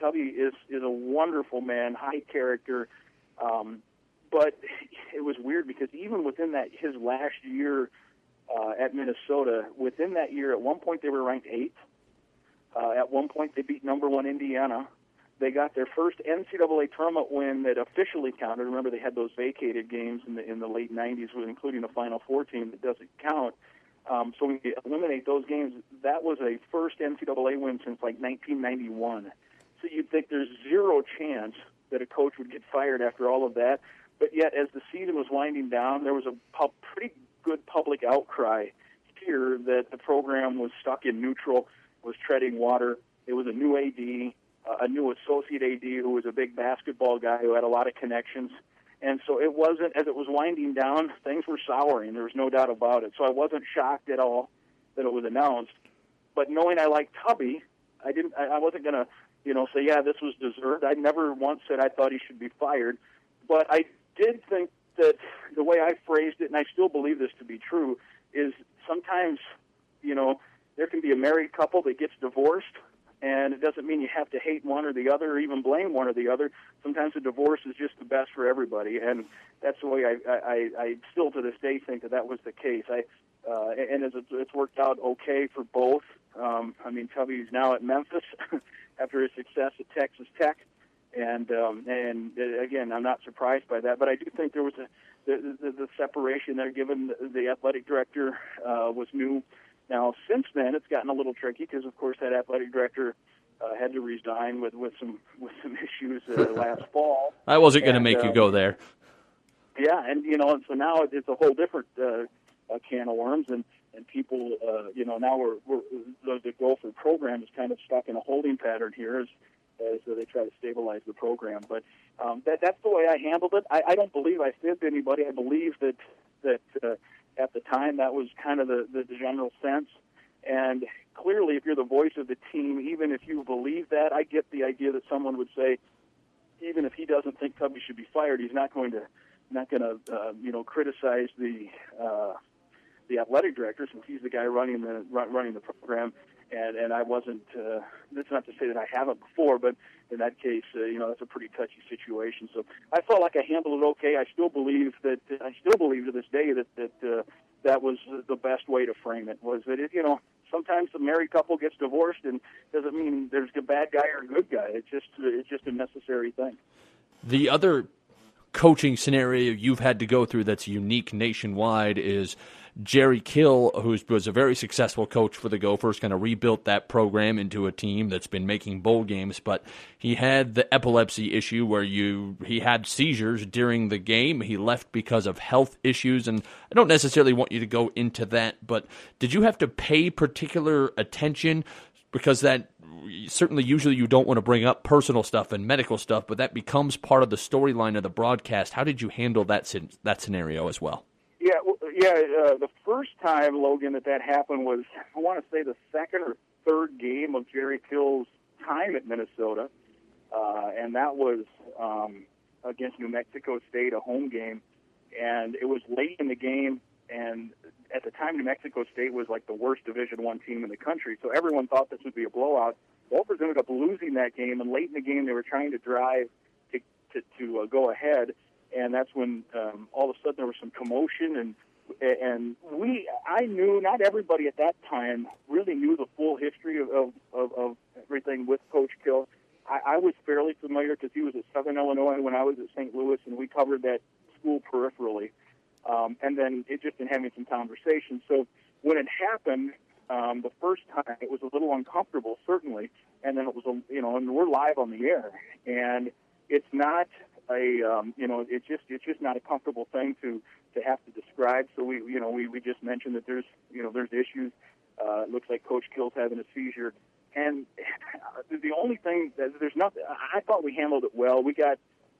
Tubby is is a wonderful man, high character, um, but it was weird because even within that his last year uh, at Minnesota, within that year, at one point they were ranked eighth. Uh, at one point, they beat number one Indiana. They got their first NCAA tournament win that officially counted. Remember, they had those vacated games in the in the late '90s, including the Final Four team that doesn't count. Um, so we eliminate those games. That was a first NCAA win since like 1991. So you'd think there's zero chance that a coach would get fired after all of that. But yet, as the season was winding down, there was a pu- pretty good public outcry here that the program was stuck in neutral, was treading water. It was a new AD, uh, a new associate AD who was a big basketball guy who had a lot of connections. And so it wasn't, as it was winding down, things were souring. There was no doubt about it. So I wasn't shocked at all that it was announced. But knowing I liked Tubby, I didn't, I, wasn't going to, you know, say, yeah, this was deserved. I never once said I thought he should be fired. But I did think that the way I phrased it, and I still believe this to be true, is sometimes, you know, there can be a married couple that gets divorced and it doesn't mean you have to hate one or the other or even blame one or the other. Sometimes a divorce is just the best for everybody, and that's the way I, I, I still to this day think that that was the case. I uh, and it's, worked out okay for both. Um, I mean, Tubby's now at Memphis *laughs* after his success at Texas Tech, and um, and uh, again, I'm not surprised by that. But I do think there was a the, the, the separation there, given the, the athletic director uh, was new now, since then, it's gotten a little tricky because, of course, that athletic director uh, had to resign with with some *laughs* with some issues uh, *laughs* last fall. I wasn't going to make um, you go there. Yeah, and you know, and so now it's a whole different uh, uh, can of worms, and and people, uh, you know, now we're, we're the, the Gopher program is kind of stuck in a holding pattern here as as they try to stabilize the program. But um, that that's the way I handled it. I, I don't believe I fibbed anybody. I believe that that. Uh, at the time, that was kind of the, the, general sense. And clearly, if you're the voice of the team, even if you believe that, I get the idea that someone would say, even if he doesn't think Tubby should be fired, he's not going to not going to uh, you know criticize the uh, the athletic director since he's the guy running the running the program. And and I wasn't. Uh, that's not to say that I haven't before, but in that case, uh, you know, that's a pretty touchy situation. So I felt like I handled it okay. I still believe that I still believe to this day that that uh, that was the best way to frame it. Was that it, you know sometimes the married couple gets divorced and doesn't mean there's a bad guy or a good guy. It's just it's just a necessary thing. The other coaching scenario you've had to go through that's unique nationwide is Jerry Kill, who was a very successful coach for the Gophers, kind of rebuilt that program into a team that's been making bowl games. But he had the epilepsy issue where you he had seizures during the game. He left because of health issues, and I don't necessarily want you to go into that. But did you have to pay particular attention because that certainly usually you don't want to bring up personal stuff and medical stuff, but that becomes part of the storyline of the broadcast. How did you handle that that scenario as well? Yeah. Uh, the first time Logan that that happened was I want to say the second or third game of Jerry Kill's time at Minnesota, uh, and that was um, against New Mexico State, a home game, and it was late in the game. And at the time, New Mexico State was like the worst Division One team in the country, so everyone thought this would be a blowout. Gophers ended up losing that game, and late in the game, they were trying to drive to to, to uh, go ahead and that's when um, all of a sudden there was some commotion and and we I knew not everybody at that time really knew the full history of of, of, of everything with Coach Kill. I, I was fairly familiar because he was at Southern Illinois when I was at St. Louis, and we covered that school peripherally. Um, and then it just in having some conversations. So when it happened, um, the first time it was a little uncomfortable, certainly, and then it was a you know, and we're live on the air, and it's not a um, you know it's just it's just not a comfortable thing to to have to describe. So we you know we, we just mentioned that there's you know there's issues. Uh, it looks like Coach Kill's having a seizure, and *laughs* the only thing that there's nothing. I thought we handled it well. We got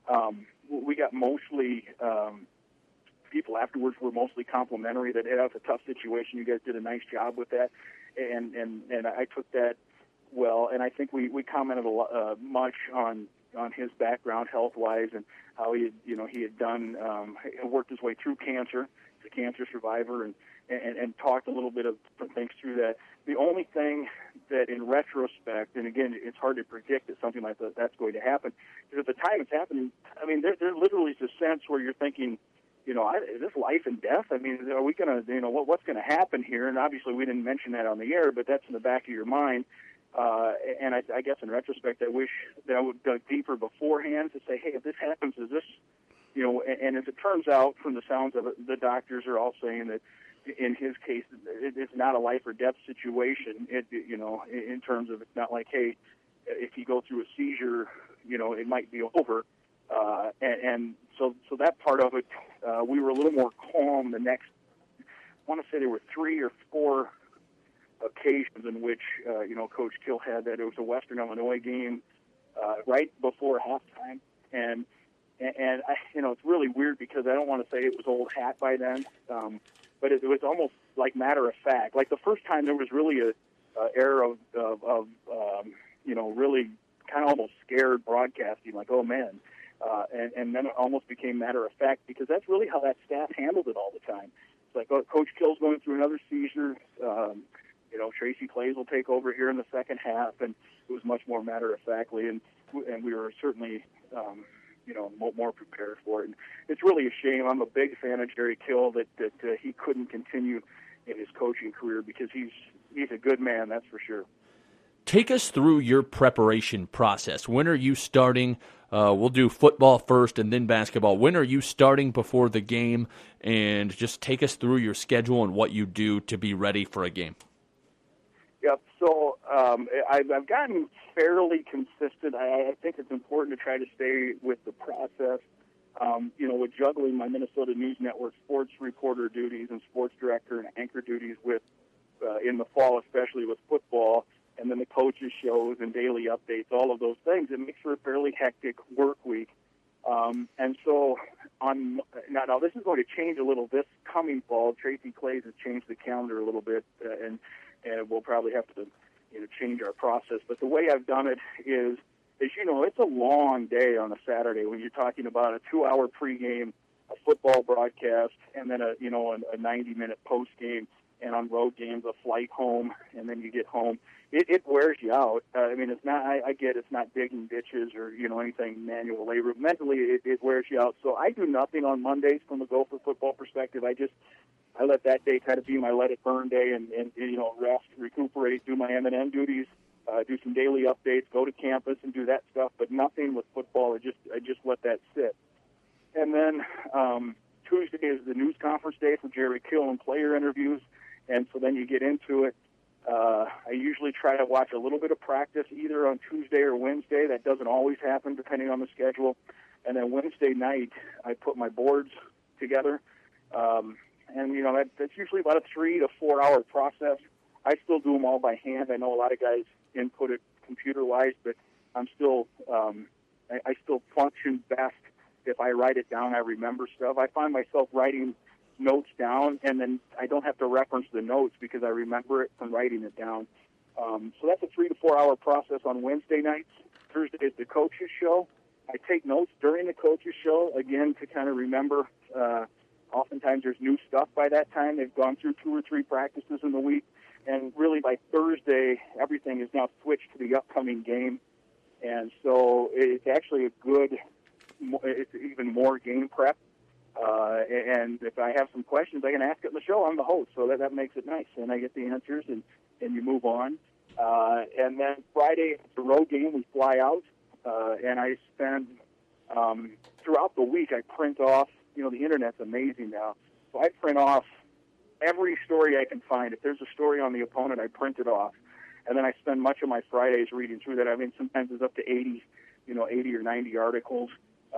um, we got mostly um, people afterwards were mostly complimentary that hey, that was a tough situation. You guys did a nice job with that, and and and I took that well. And I think we we commented a lot, uh, much on on his background health wise and how he had, you know he had done um, worked his way through cancer. He's a cancer survivor and, and and talked a little bit of things through that. The only thing that, in retrospect, and again, it's hard to predict that something like that that's going to happen. Because at the time it's happening, I mean, there there literally is a sense where you're thinking you know, I, is this life and death? I mean, are we going to, you know, what, what's going to happen here? And obviously, we didn't mention that on the air, but that's in the back of your mind. Uh, and I, I guess in retrospect, I wish that I would go deeper beforehand to say, hey, if this happens, is this, you know, and, and as it turns out, from the sounds of it, the doctors are all saying that in his case, it, it's not a life or death situation. It, you know, in, in terms of it's not like, hey, if you go through a seizure, you know, it might be over. Uh, and, and so, so that part of it, uh, we were a little more calm. The next, I want to say there were three or four occasions in which, uh, you know, Coach Kill had that. It was a Western Illinois game uh, right before halftime, and and I, you know, it's really weird because I don't want to say it was old hat by then, um, but it, it was almost like matter of fact. Like the first time, there was really a, a air of of, of um, you know, really kind of almost scared broadcasting, like, oh man uh, and, and then it almost became matter of fact because that's really how that staff handled it all the time. It's like, oh, Coach Kill's going through another seizure. Um, you know, Tracy Claeys will take over here in the second half, and it was much more matter of factly, and and we were certainly, um, you know, more, more prepared for it. And it's really a shame. I'm a big fan of Jerry Kill that that uh, he couldn't continue in his coaching career because he's he's a good man, that's for sure. Take us through your preparation process. When are you starting? Uh, we'll do football first and then basketball. When are you starting before the game? And just take us through your schedule and what you do to be ready for a game. Yep. So um, I've, I've gotten fairly consistent. I, I think it's important to try to stay with the process. Um, you know, with juggling my Minnesota News Network sports reporter duties and sports director and anchor duties with uh, in the fall, especially with football and then the coaches shows and daily updates, all of those things. It makes for a fairly hectic work week. Um, and so on now, now this is going to change a little this coming fall. Tracy Claeys has changed the calendar a little bit, uh, and and we'll probably have to you know change our process. But the way I've done it is, as you know, it's a long day on a Saturday when you're talking about a two-hour pregame, a football broadcast, and then a you know a, a 90-minute post-game, and on road games a flight home, and then you get home it, it wears you out. Uh, I mean, it's not. I, I get it's not digging ditches or you know anything manual labor. Mentally, it, it wears you out. So I do nothing on Mondays from a Gopher football perspective. I just I let that day kind of be my let it burn day and, and, you know rest, recuperate, do my M and M duties, uh, do some daily updates, go to campus and do that stuff. But nothing with football. I just I just let that sit. And then um, Tuesday is the news conference day for Jerry Kill and player interviews. And so then you get into it. Uh, I usually try to watch a little bit of practice either on Tuesday or Wednesday. That doesn't always happen depending on the schedule. And then Wednesday night, I put my boards together. Um, and, you know, that, that's usually about a three to four hour process. I still do them all by hand. I know a lot of guys input it computer wise, but I'm still, um, I, I still function best if I write it down. I remember stuff. I find myself writing notes down, and then I don't have to reference the notes because I remember it from writing it down. Um, so that's a three to four hour process on Wednesday nights. Thursday is the coaches show. I take notes during the coaches show again to kind of remember. Uh, oftentimes there's new stuff by that time. They've gone through two or three practices in the week, and really by Thursday everything is now switched to the upcoming game, and so it's actually a good. It's even more game prep uh, and if I have some questions, I can ask it in the show. I'm the host, so that, that makes it nice. And I get the answers, and, and you move on. Uh, and then Friday, the road game, we fly out, uh, and I spend um, throughout the week. I print off. You know, the internet's amazing now, so I print off every story I can find. If there's a story on the opponent, I print it off, and then I spend much of my Fridays reading through that. I mean, sometimes it's up to 80, you know, 80 or 90 articles.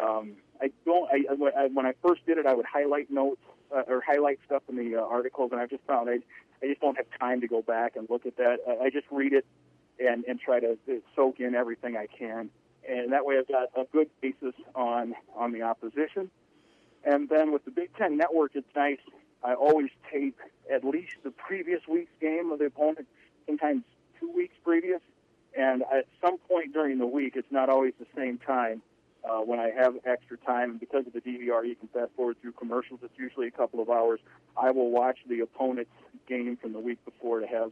Um, I don't. I, I, when I first did it, I would highlight notes uh, or highlight stuff in the uh, articles, and I just found I, I just don't have time to go back and look at that. I, I just read it and and try to uh, soak in everything I can, and that way I've got a good basis on on the opposition. And then with the Big Ten Network, it's nice. I always tape at least the previous week's game of the opponent, sometimes two weeks previous, And at some point during the week, it's not always the same time. Uh, when I have extra time, and because of the DVR, you can fast forward through commercials. It's usually a couple of hours. I will watch the opponent's game from the week before to have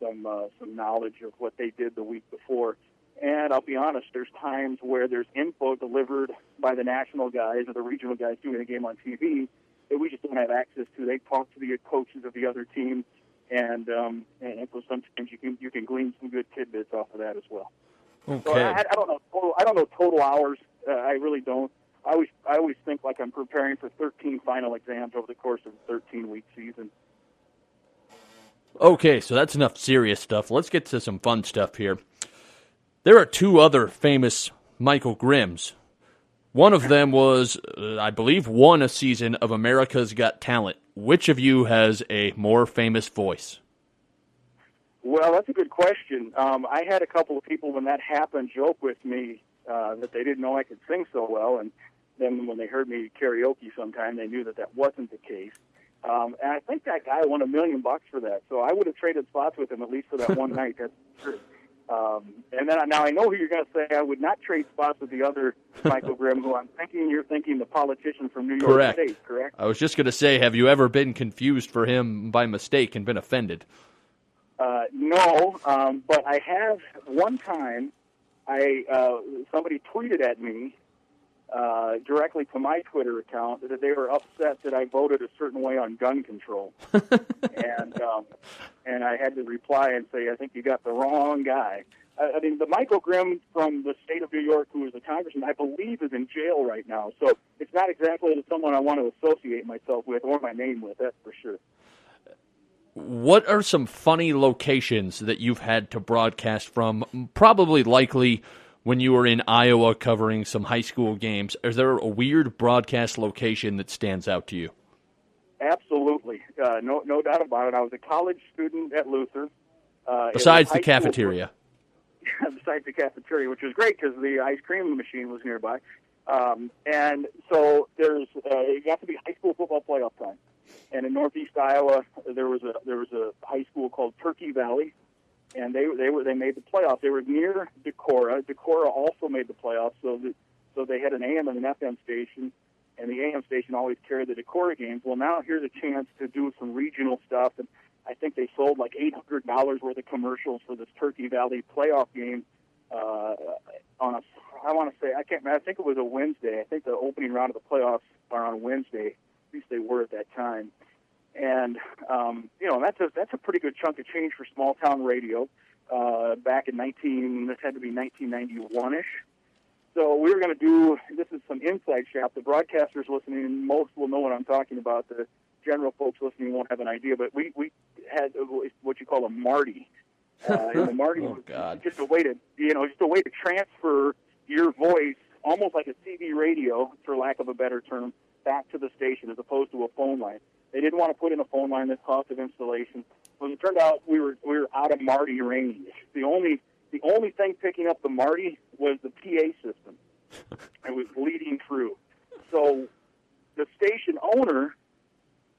some uh, some knowledge of what they did the week before. And I'll be honest, there's times where there's info delivered by the national guys or the regional guys doing a game on TV that we just don't have access to. They talk to the coaches of the other team, and um, and so sometimes you can you can glean some good tidbits off of that as well. Okay. So I, I don't know total. I don't know total hours. Uh, I really don't. I always I always think like I'm preparing for 13 final exams over the course of a 13 week season. Okay, so that's enough serious stuff. Let's get to some fun stuff here. There are two other famous Michael Grimms. One of them was, uh, I believe, won a season of America's Got Talent. Which of you has a more famous voice? Well, that's a good question. Um, I had a couple of people when that happened joke with me uh, that they didn't know I could sing so well, and then when they heard me karaoke sometime, they knew that that wasn't the case. Um, and I think that guy won a million bucks for that, so I would have traded spots with him at least for that one *laughs* night. That's true. Um, and then now I know who you're going to say. I would not trade spots with the other *laughs* Michael Grimm, who I'm thinking you're thinking the politician from New York Correct. State, correct? I was just going to say, have you ever been confused for him by mistake and been offended? Uh, no, um, but I have one time. I uh, somebody tweeted at me uh, directly to my Twitter account that they were upset that I voted a certain way on gun control, *laughs* and um, and I had to reply and say I think you got the wrong guy. I, I mean, the Michael Grimm from the state of New York, who is a congressman, I believe is in jail right now. So it's not exactly someone I want to associate myself with or my name with. That's for sure. What are some funny locations that you've had to broadcast from? Probably likely when you were in Iowa covering some high school games. Is there a weird broadcast location that stands out to you? Absolutely, uh, no, no doubt about it. I was a college student at Luther. Uh, Besides the cafeteria. *laughs* besides the cafeteria, which was great because the ice cream machine was nearby. Um, and so there's uh, it got to be high school football playoff time. And in Northeast Iowa, there was a there was a high school called Turkey Valley, and they they were they made the playoffs. They were near Decorah. Decorah also made the playoffs, so that so they had an AM and an FM station, and the AM station always carried the Decorah games. Well, now here's a chance to do some regional stuff, and I think they sold like eight hundred dollars worth of commercials for this Turkey Valley playoff game uh, on a I want to say I can't I think it was a Wednesday. I think the opening round of the playoffs are on Wednesday. At least they were at that time. And um, you know that's a that's a pretty good chunk of change for small town radio. Uh, back in 19, this had to be 1991 ish. So we were going to do this is some inside shop. The broadcasters listening, most will know what I'm talking about. The general folks listening won't have an idea, but we we had what you call a Marti. Uh, and the *laughs* Marti Oh, was God. just a way to you know just a way to transfer your voice almost like a CB radio, for lack of a better term, back to the station as opposed to a phone line. They didn't want to put in a phone line. This cost of installation. When it turned out we were we were out of Marti range. The only the only thing picking up the Marti was the PA system. *laughs* It was bleeding through. So the station owner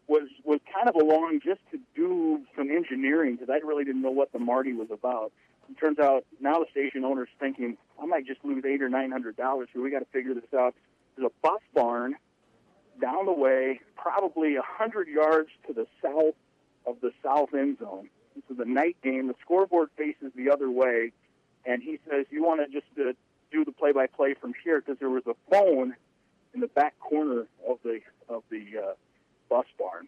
was was kind of along just to do some engineering because I really didn't know what the Marti was about. It turns out now the station owner's thinking I might just lose eight or nine hundred dollars here. We got to figure this out. There's a bus barn down the way, probably a hundred yards to the south of the south end zone. This is a night game. The scoreboard faces the other way, and he says, "You want to just uh, do the play-by-play from here because there was a phone in the back corner of the of the uh, bus barn."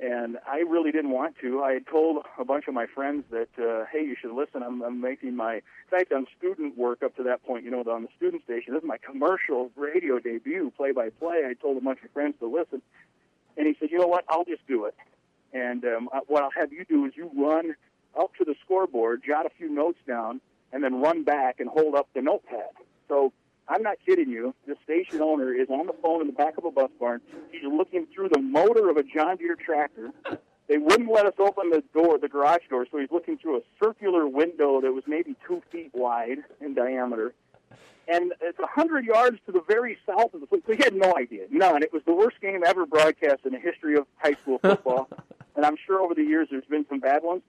And I really didn't want to. I had told a bunch of my friends that, uh, hey, you should listen. I'm, I'm making my, in fact, done student work up to that point, you know, on the student station. This is my commercial radio debut, play by play. I told a bunch of friends to listen. And he said, you know what? I'll just do it. And um, what I'll have you do is you run up to the scoreboard, jot a few notes down, and then run back and hold up the notepad. So I'm not kidding you. The station owner is on the phone in the back of a bus barn. He's looking through the motor of a John Deere tractor. They wouldn't let us open the door, the garage door, so he's looking through a circular window that was maybe two feet wide in diameter. And it's a hundred yards to the very south of the. Place. So he had no idea, none. It was the worst game ever broadcast in the history of high school football. *laughs* and I'm sure over the years there's been some bad ones.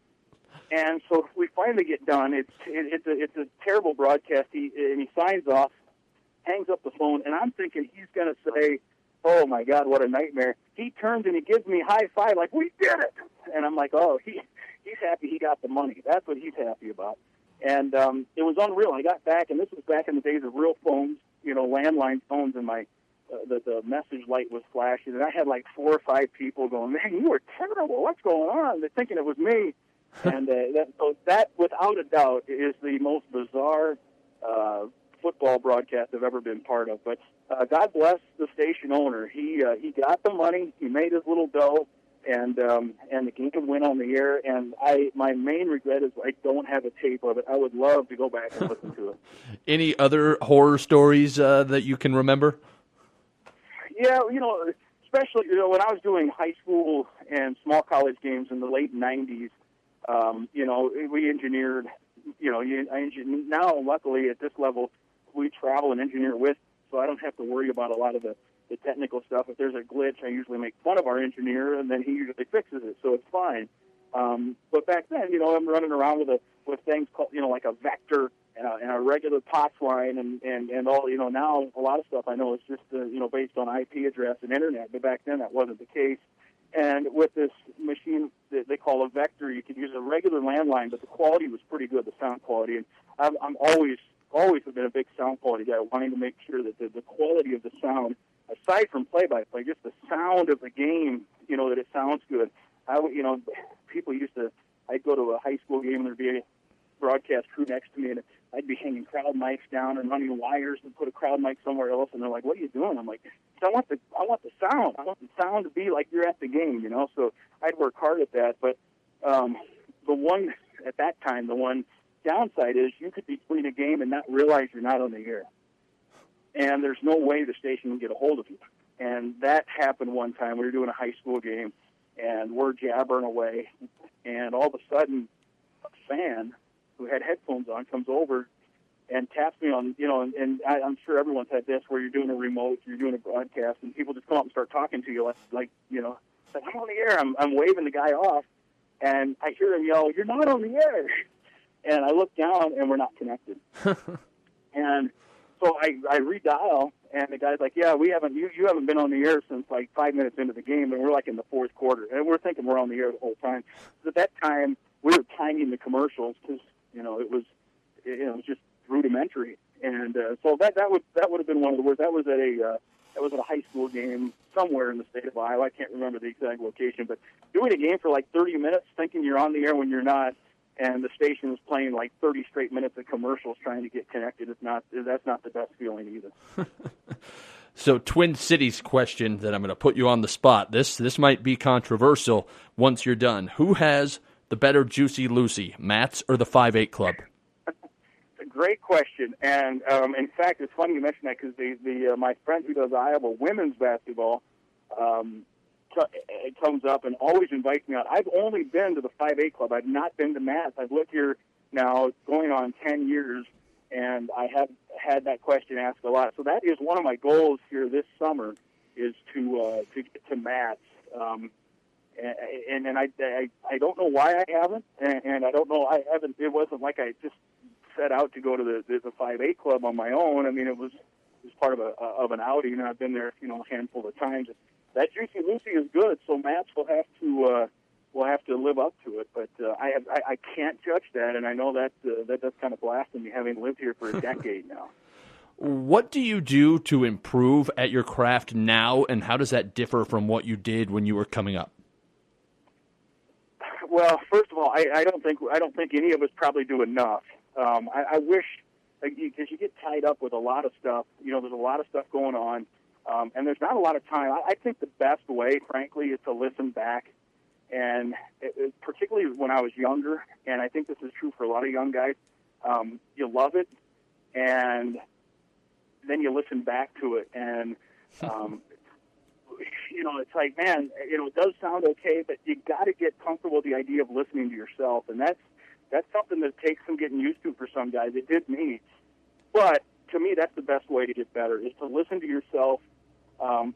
And so we finally get done. It's it, it's a it's a terrible broadcast. He and he signs off, hangs up the phone, and I'm thinking he's going to say, "Oh my God, what a nightmare!" He turns and he gives me high five, like we did it, and I'm like, "Oh, he he's happy he got the money. That's what he's happy about." And um, it was unreal. I got back, and this was back in the days of real phones, you know, landline phones, and my uh, the the message light was flashing, and I had like four or five people going, "Man, you were terrible. What's going on?" They're thinking it was me, and uh, that so that without a doubt is the most bizarre uh, football broadcast I've ever been part of. But uh, God bless the station owner. He uh, he got the money. He made his little dough and um, and the game went on the air. And I my main regret is I don't have a tape of it. I would love to go back and listen to it. *laughs* Any other horror stories uh, that you can remember? Yeah, you know, especially you know when I was doing high school and small college games in the late '90s. Um, you know, we engineered. You know, I engineer, now luckily at this level, we travel and engineer with, so I don't have to worry about a lot of the the technical stuff. If there's a glitch, I usually make fun of our engineer, and then he usually fixes it, so it's fine. Um, but back then, you know, I'm running around with a with things called, you know, like a vector and a, and a regular POTS line, and and and all. You know, now a lot of stuff I know is just uh, you know based on IP address and internet, but back then that wasn't the case. And with this machine that they call a vector, you could use a regular landline, but the quality was pretty good, the sound quality. And I'm, I'm always always have been a big sound quality guy, wanting to make sure that the, the quality of the sound aside from play-by-play, just the sound of the game, you know, that it sounds good. I, you know, people used to. I'd go to a high school game and there'd be a broadcast crew next to me, and I'd be hanging crowd mics down and running wires and put a crowd mic somewhere else. And they're like, "What are you doing?" I'm like, "I want the I want the sound. I want the sound to be like you're at the game, you know." So I'd work hard at that. But um, the one at that time, the one downside is you could be playing a game and not realize you're not on the air and there's no way the station can get a hold of you. And that happened one time. We were doing a high school game, and we're jabbering away, and all of a sudden, a fan who had headphones on comes over and taps me on, you know, and, and I, I'm sure everyone's had this where you're doing a remote, you're doing a broadcast, and people just come up and start talking to you like, like you know, I'm on the air. I'm, I'm waving the guy off, and I hear him yell, "You're not on the air!" And I look down, and we're not connected. *laughs* and so I, I redial, and the guy's like, "Yeah, we haven't you you haven't been on the air since like five minutes into the game, and we're like in the fourth quarter, and we're thinking we're on the air the whole time." So at that time, we were timing the commercials because you know it was it, you know it was just rudimentary, and uh, so that that would that would have been one of the worst. That was at a uh, that was at a high school game somewhere in the state of Iowa. I can't remember the exact location, but doing a game for like 30 minutes, thinking you're on the air when you're not, and the station was playing like 30 straight minutes of commercials trying to get connected. It's not that's not the best feeling either. *laughs* so Twin Cities question that I'm going to put you on the spot. This this might be controversial once you're done. Who has the better Juicy Lucy, Matt's or the Five Eight Club? *laughs* great question, and um, in fact, it's funny you mention that because the the uh, my friend who does Iowa women's basketball. Um, it comes up and always invites me out. I've only been to the 5-8 club. I've not been to Matt's. I've lived here now going on 10 years, and I have had that question asked a lot. So that is one of my goals here this summer is to uh, to get to Matt's. Um, and and I, I I don't know why I haven't, and, and I don't know I haven't. It wasn't like I just set out to go to the the, the 5-8 club on my own. I mean, it was it was part of a of an outing, and I've been there, you know, a handful of times that Juicy Lucy is good, so Matt's will have to uh, will have to live up to it. But uh, I have I, I can't judge that, and I know that uh, that does kind of blasphemy, having lived here for a *laughs* decade now. What do you do to improve at your craft now, and how does that differ from what you did when you were coming up? Well, first of all, I, I don't think I don't think any of us probably do enough. Um, I, I wish because you, you get tied up with a lot of stuff. You know, there's a lot of stuff going on um, and there's not a lot of time. I, I think the best way, frankly, is to listen back. And it, it, particularly when I was younger, and I think this is true for a lot of young guys, um, you love it, and then you listen back to it, and *laughs* um, you know, it's like, man, you know, it does sound okay, but you got to get comfortable with the idea of listening to yourself, and that's that's something that takes some getting used to for some guys. It did me, but to me, that's the best way to get better is to listen to yourself um,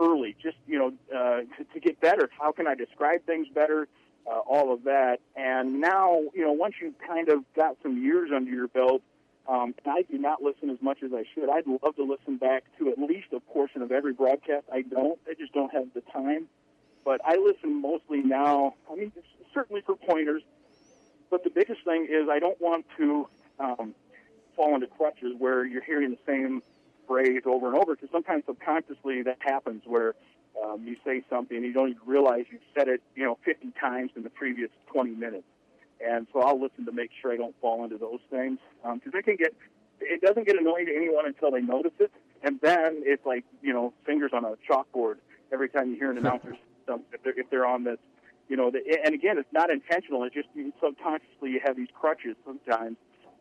early, just you know, uh, to, to get better. How can I describe things better? uh, all of that. And now, you know, once you've kind of got some years under your belt, um, and I do not listen as much as I should. I'd love to listen back to at least a portion of every broadcast. I don't. I just don't have the time. But I listen mostly now. I mean, certainly for pointers. But the biggest thing is I don't want to um, fall into crutches where you're hearing the same phrase over and over because sometimes subconsciously that happens where um, you say something and you don't even realize you've said it, you know, 50 times in the previous 20 minutes. And so I'll listen to make sure I don't fall into those things because um, it can get it doesn't get annoying to anyone until they notice it, and then it's like you know fingers on a chalkboard every time you hear an *laughs* announcer if they're if they're on this, you know. The, and again, it's not intentional. It's just you, subconsciously you have these crutches sometimes,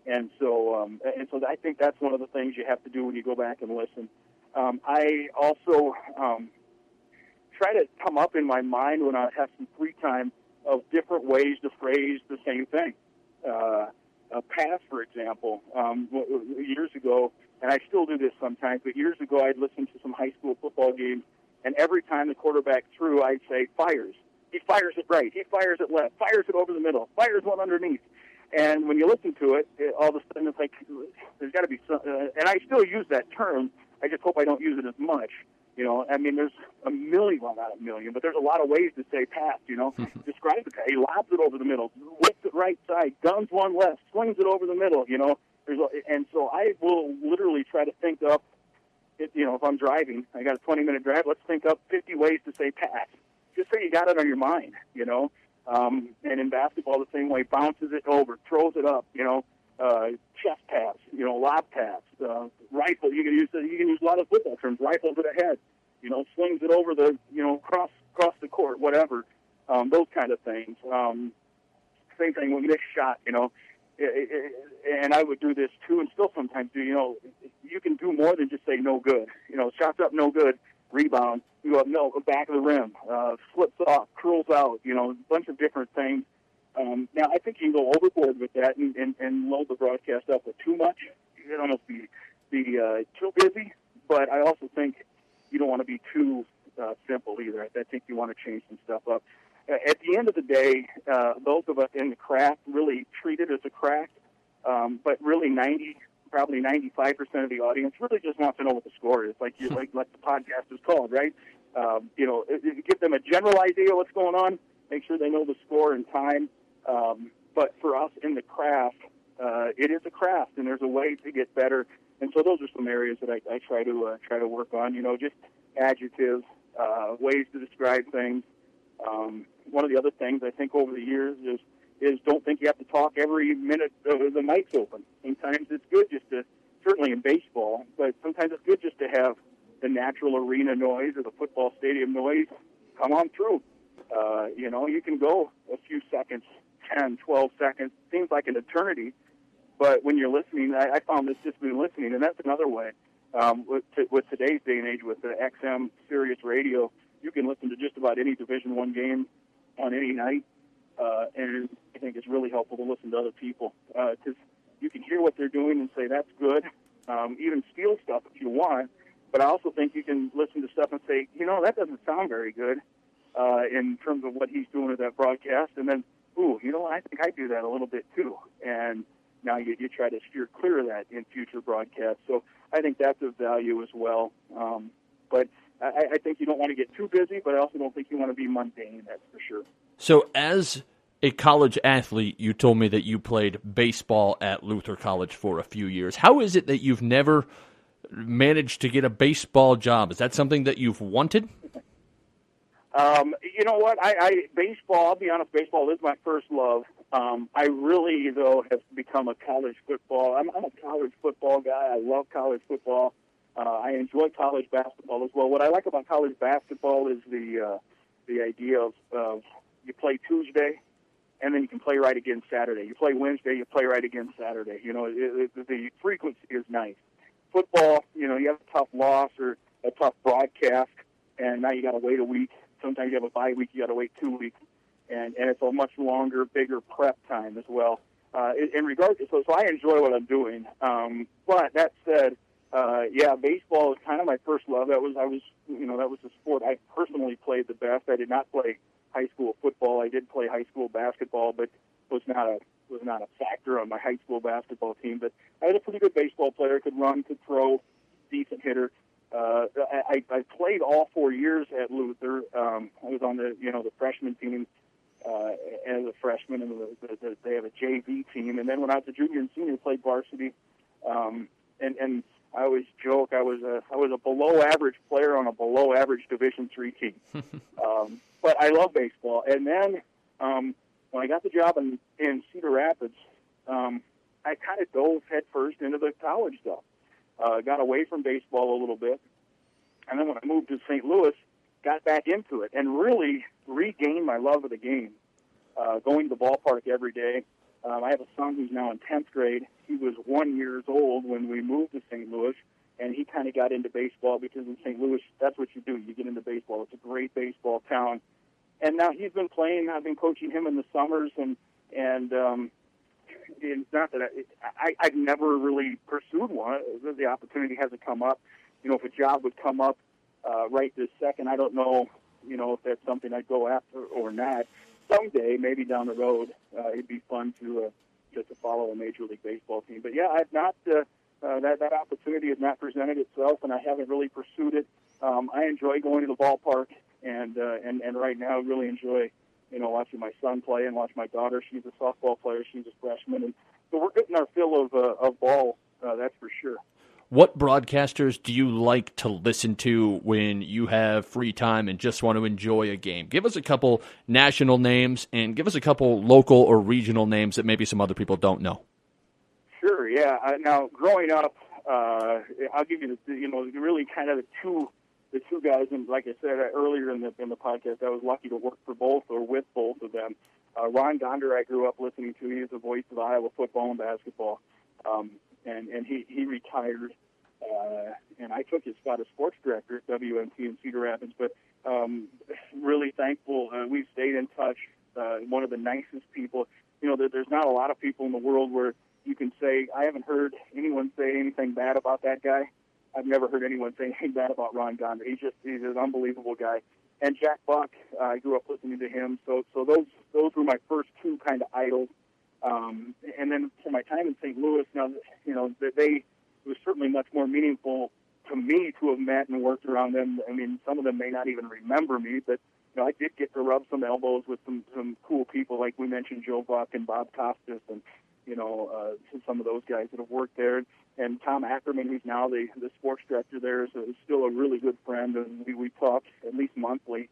and so um, and so I think that's one of the things you have to do when you go back and listen. Um, I also um, try to come up in my mind when I have some free time of different ways to phrase the same thing. Uh, a pass, for example, um, years ago, and I still do this sometimes, but years ago I'd listen to some high school football games, and every time the quarterback threw, I'd say, fires. He fires it right. He fires it left. Fires it over the middle. Fires one underneath. And when you listen to it, it all of a sudden it's like, there's got to be some, uh, and I still use that term. I just hope I don't use it as much. You know, I mean, there's a million, well, not a million, but there's a lot of ways to say pass, you know. *laughs* Describe it. He lobs it over the middle, whips it right side, guns one left, swings it over the middle, you know. There's a, and so I will literally try to think up, it, you know, if I'm driving, I got a 20 minute drive, let's think up 50 ways to say pass. Just so you got it on your mind, you know. Um, and in basketball, the same way, bounces it over, throws it up, you know, uh, chest pass, you know, lob pass, uh, rifle. You can use you can use a lot of football terms. Rifle to the head, you know, swings it over the you know cross across the court, whatever. Um, those kind of things. Um, same thing with missed shot, you know. It, it, and I would do this too, and still sometimes do. You know, you can do more than just say no good. You know, shots up, no good. Rebound, you go up, no, back of the rim, uh, flips off, curls out. You know, a bunch of different things um, now, I think you can go overboard with that and, and, and load the broadcast up with too much. Can almost be be uh, too busy, but I also think you don't want to be too uh, simple either. I think you want to change some stuff up. At the end of the day, uh, those of us in the craft really treat it as a craft, um, but really 90, probably 95% of the audience really just wants to know what the score is, like you, like like the podcast is called, right? Um, you know, give them a general idea what's going on, make sure they know the score and time, um, but for us in the craft, uh, it is a craft, and there's a way to get better. And so those are some areas that I, I try to uh, try to work on. You know, just adjectives, uh, ways to describe things. Um, one of the other things I think over the years is is don't think you have to talk every minute the mic's open. Sometimes it's good just to, certainly in baseball, but sometimes it's good just to have the natural arena noise or the football stadium noise come on through. Uh, you know, you can go a few seconds 10, 12 seconds. Seems like an eternity. But when you're listening, I, I found this just been listening, and that's another way. Um, with, t- with today's day and age, with the XM Sirius Radio, you can listen to just about any Division One game on any night, uh, and I think it's really helpful to listen to other people because uh, you can hear what they're doing and say that's good. Um, even steal stuff if you want, but I also think you can listen to stuff and say, you know, that doesn't sound very good uh, in terms of what he's doing with that broadcast, and then ooh, you know, I think I do that a little bit too. And now you, you try to steer clear of that in future broadcasts. So I think that's of value as well. Um, but I, I think you don't want to get too busy, but I also don't think you want to be mundane. That's for sure. So as a college athlete, you told me that you played baseball at Luther College for a few years. How is it that you've never managed to get a baseball job? Is that something that you've wanted? Um, you know what? I, I baseball. I'll be honest. Baseball is my first love. Um, I really, though, have become a college football. I'm, I'm a college football guy. I love college football. Uh, I enjoy college basketball as well. What I like about college basketball is the uh, the idea of uh, you play Tuesday, and then you can play right again Saturday. You play Wednesday, you play right again Saturday. You know, it, it, the frequency is nice. Football, you know, you have a tough loss or a tough broadcast, and now you got to wait a week Sometimes you have a bye week, you got to wait two weeks, and and it's a much longer, bigger prep time as well. Uh, in, regards so, so I enjoy what I'm doing. Um, but that said, uh, yeah, baseball is kind of my first love. That was I was you know that was the sport I personally played the best. I did not play high school football. I did play high school basketball, but was not a was not a factor on my high school basketball team. But I was a pretty good baseball player. Could run, could throw, decent hitter. Uh, I, I played all four years at Luther. Um, I was on the you know the freshman team uh, as a freshman, and the, the, the, they have a JV team. And then when I was a junior and senior, played varsity. Um, and and I always joke I was a I was a below average player on a below average Division three team. *laughs* um, but I love baseball. And then um, when I got the job in in Cedar Rapids, um, I kind of dove headfirst into the college stuff. Uh, got away from baseball a little bit, and then when I moved to St. Louis, got back into it and really regained my love of the game. Uh, going to the ballpark every day. Um, I have a son who's now in 10th grade. He was one years old when we moved to St. Louis, and he kind of got into baseball because in St. Louis, that's what you do. You get into baseball. It's a great baseball town. And now he's been playing. I've been coaching him in the summers, and and um, it's not that I, I I've never really pursued one. The opportunity hasn't come up. You know, if a job would come up uh, right this second, I don't know. You know, if that's something I'd go after or not. Someday, maybe down the road, uh, it'd be fun to uh, just to follow a major league baseball team. But yeah, I've not. Uh, uh, that that opportunity has not presented itself, and I haven't really pursued it. Um, I enjoy going to the ballpark, and uh, and and right now, really enjoy you know, watching my son play and watch my daughter. She's a softball player. She's a freshman, and so we're getting our fill of uh, of ball. Uh, that's for sure. What broadcasters do you like to listen to when you have free time and just want to enjoy a game? Give us a couple national names and give us a couple local or regional names that maybe some other people don't know. Sure. Yeah. Uh, now, growing up, uh, I'll give you the you know really kind of the two the two guys, and like I said earlier in the in the podcast, I was lucky to work for both or with both of them. Uh, Ron Gonder, I grew up listening to. He is the voice of Iowa football and basketball, um, and and he he retired, uh, and I took his spot as sports director at WMT in Cedar Rapids. But um, really thankful. Uh, we've stayed in touch. Uh, one of the nicest people. You know, there, there's not a lot of people in the world where you can say I haven't heard anyone say anything bad about that guy. I've never heard anyone say anything bad about Ron Gonder. He's just he's an unbelievable guy. And Jack Buck, uh, I grew up listening to him. So so those those were my first two kind of idols. Um, and then for my time in St. Louis, now you know they it was certainly much more meaningful to me to have met and worked around them. I mean, some of them may not even remember me, but you know, I did get to rub some elbows with some some cool people, like we mentioned Joe Buck and Bob Costas, and you know, uh, some of those guys that have worked there. And Tom Ackerman, who's now the, the sports director there, is, is still a really good friend, and we, we talk at least monthly.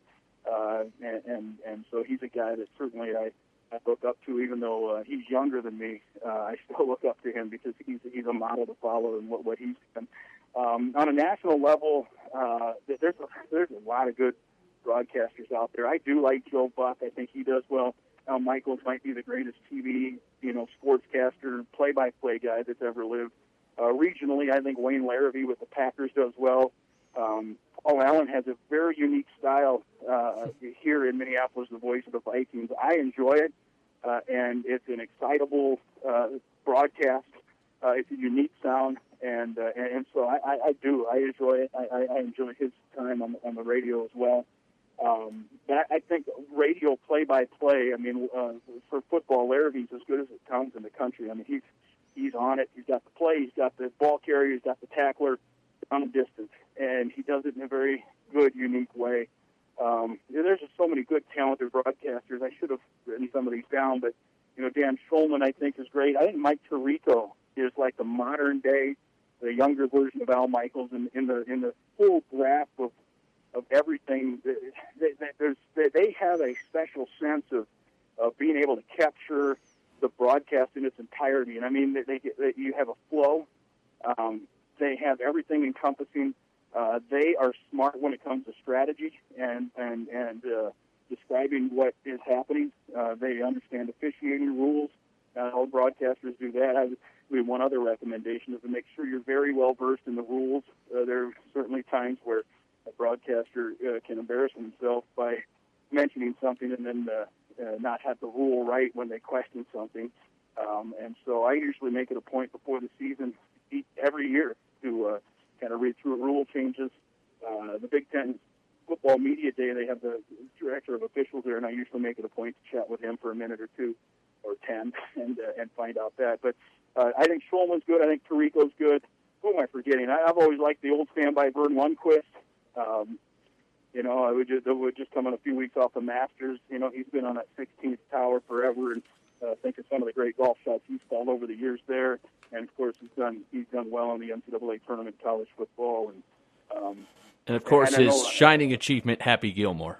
Uh, and, and and so he's a guy that certainly I, I look up to, even though uh, he's younger than me. Uh, *laughs* I still look up to him because he's he's a model to follow and what what he's done. Um, on a national level, uh, there's a, there's a lot of good broadcasters out there. I do like Joe Buck. I think he does well. Al Michaels might be the greatest TV, you know, sportscaster, play-by-play guy that's ever lived. Uh, regionally, I think Wayne Larrivee with the Packers does well. Um, Paul Allen has a very unique style uh, here in Minneapolis, the voice of the Vikings. I enjoy it, uh, and it's an excitable uh, broadcast. Uh, it's a unique sound, and uh, and so I, I, I do. I enjoy it. I, I enjoy his time on, on the radio as well. Um, that, I think radio play-by-play. I mean, uh, for football, Larrivee's as good as it comes in the country. I mean, he's he's on it. He's got the play. He's got the ball carrier. He's got the tackler on the distance, and he does it in a very good, unique way. Um, so many good, talented broadcasters. I should have written some of these down, but you know, Dan Shulman, I think, is great. I think Mike Tirico is like the modern day, the younger version of Al Michaels in, in the in the full grasp of of everything. They, they, they have a special sense of, of being able to capture the broadcast in its entirety. And I mean, they, they, they you have a flow. Um, they have everything encompassing. Uh, they are smart when it comes to strategy and and and uh, describing what is happening. Uh, they understand officiating rules. Uh, all broadcasters do that. I, we one other recommendation is to make sure you're very well versed in the rules. Uh, there are certainly times where a broadcaster uh, can embarrass himself by mentioning something and then uh, uh, not have the rule right when they question something. Um, and so I usually make it a point before the season every year to uh, kind of read through rule changes. Uh, the Big Ten football media day, they have the director of officials there, and I usually make it a point to chat with him for a minute or two or ten *laughs* and uh, and find out that. But uh, I think Shulman's good. I think Tirico's good. Who am I forgetting? I, I've always liked the old standby Verne Lundquist. Um, you know, I would just, I would just coming a few weeks off the Masters. You know, he's been on that 16th tower forever, and uh, think of some of the great golf shots he's called over the years there. And of course, he's done he's done well in the NCAA tournament, college football, and um, and of course and his know- shining achievement, Happy Gilmore.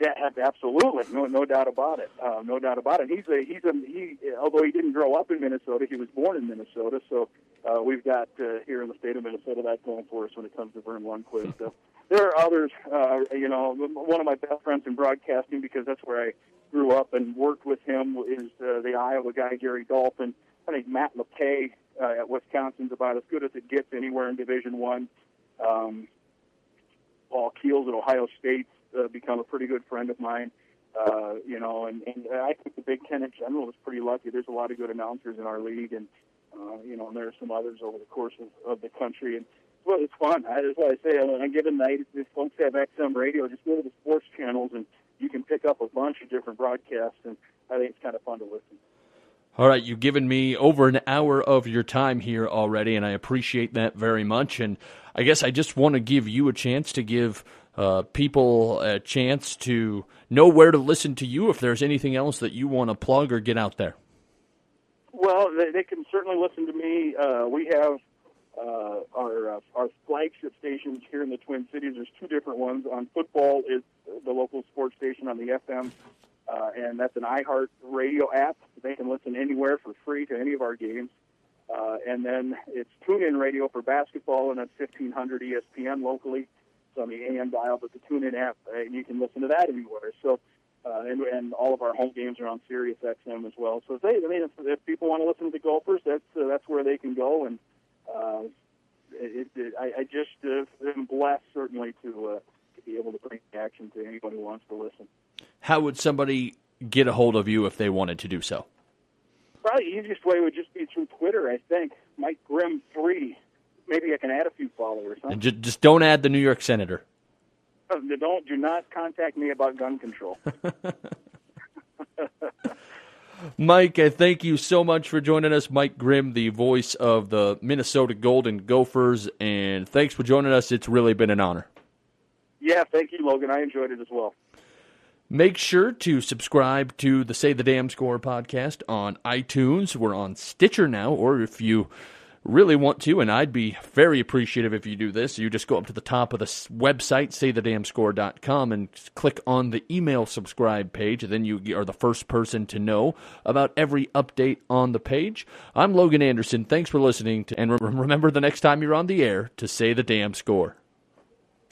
Yeah, absolutely, no, no doubt about it. Uh, no doubt about it. He's a he's a he. Although he didn't grow up in Minnesota, he was born in Minnesota. So uh, we've got uh, here in the state of Minnesota that going for us when it comes to Verne Lundquist. Uh, there are others. Uh, you know, one of my best friends in broadcasting because that's where I grew up and worked with him is uh, the Iowa guy Gary Dolphin. I think Matt Lepay uh, at Wisconsin's about as good as it gets anywhere in Division One. Um, Paul Keels at Ohio State uh, become a pretty good friend of mine. Uh, you know, and, and I think the Big Ten in general is pretty lucky. There's a lot of good announcers in our league, and uh, you know, and there are some others over the course of, of the country. And well, it's fun. That's why I say on a given night, if folks have XM radio, just go to the sports channels and you can pick up a bunch of different broadcasts, and I think it's kind of fun to listen. All right, you've given me over an hour of your time here already, and I appreciate that very much. And I guess I just want to give you a chance to give uh, people a chance to know where to listen to you if there's anything else that you want to plug or get out there. Well, they, they can certainly listen to me. Uh, we have uh, our uh, our flagship stations here in the Twin Cities. There's two different ones. On football is the local sports station on the FM, uh, and that's an iHeart Radio app. They can listen anywhere for free to any of our games. Uh, and then it's TuneIn Radio for basketball, and that's 1500 ESPN locally. It's on the AM dial, but the TuneIn app, and you can listen to that anywhere. So, uh, and, and all of our home games are on Sirius XM as well. So, if they, I mean, if, if people want to listen to the Gophers, that's uh, that's where they can go. And uh, it, it, I, I just uh, am blessed, certainly, to uh, to be able to bring action to anyone who wants to listen. How would somebody get a hold of you if they wanted to do so? Probably the easiest way would just be through Twitter, I think. Mike Grimm three. Maybe I can add a few followers. Huh? And just, just don't add the New York Senator. Uh, Don't do not contact me about gun control. *laughs* Mike, I thank you so much for joining us. Mike Grimm, the voice of the Minnesota Golden Gophers, and thanks for joining us. It's really been an honor. yeah, thank you, Logan. I enjoyed it as well. Make sure to subscribe to the Say the Damn Score podcast on iTunes. We're on Stitcher now, or if you really want to, and I'd be very appreciative if you do this, you just go up to the top of the website, saythedamnscore.com, and click on the email subscribe page. Then you are the first person to know about every update on the page. I'm Logan Anderson. Thanks for listening, to, and re- remember the next time you're on the air to say the damn score.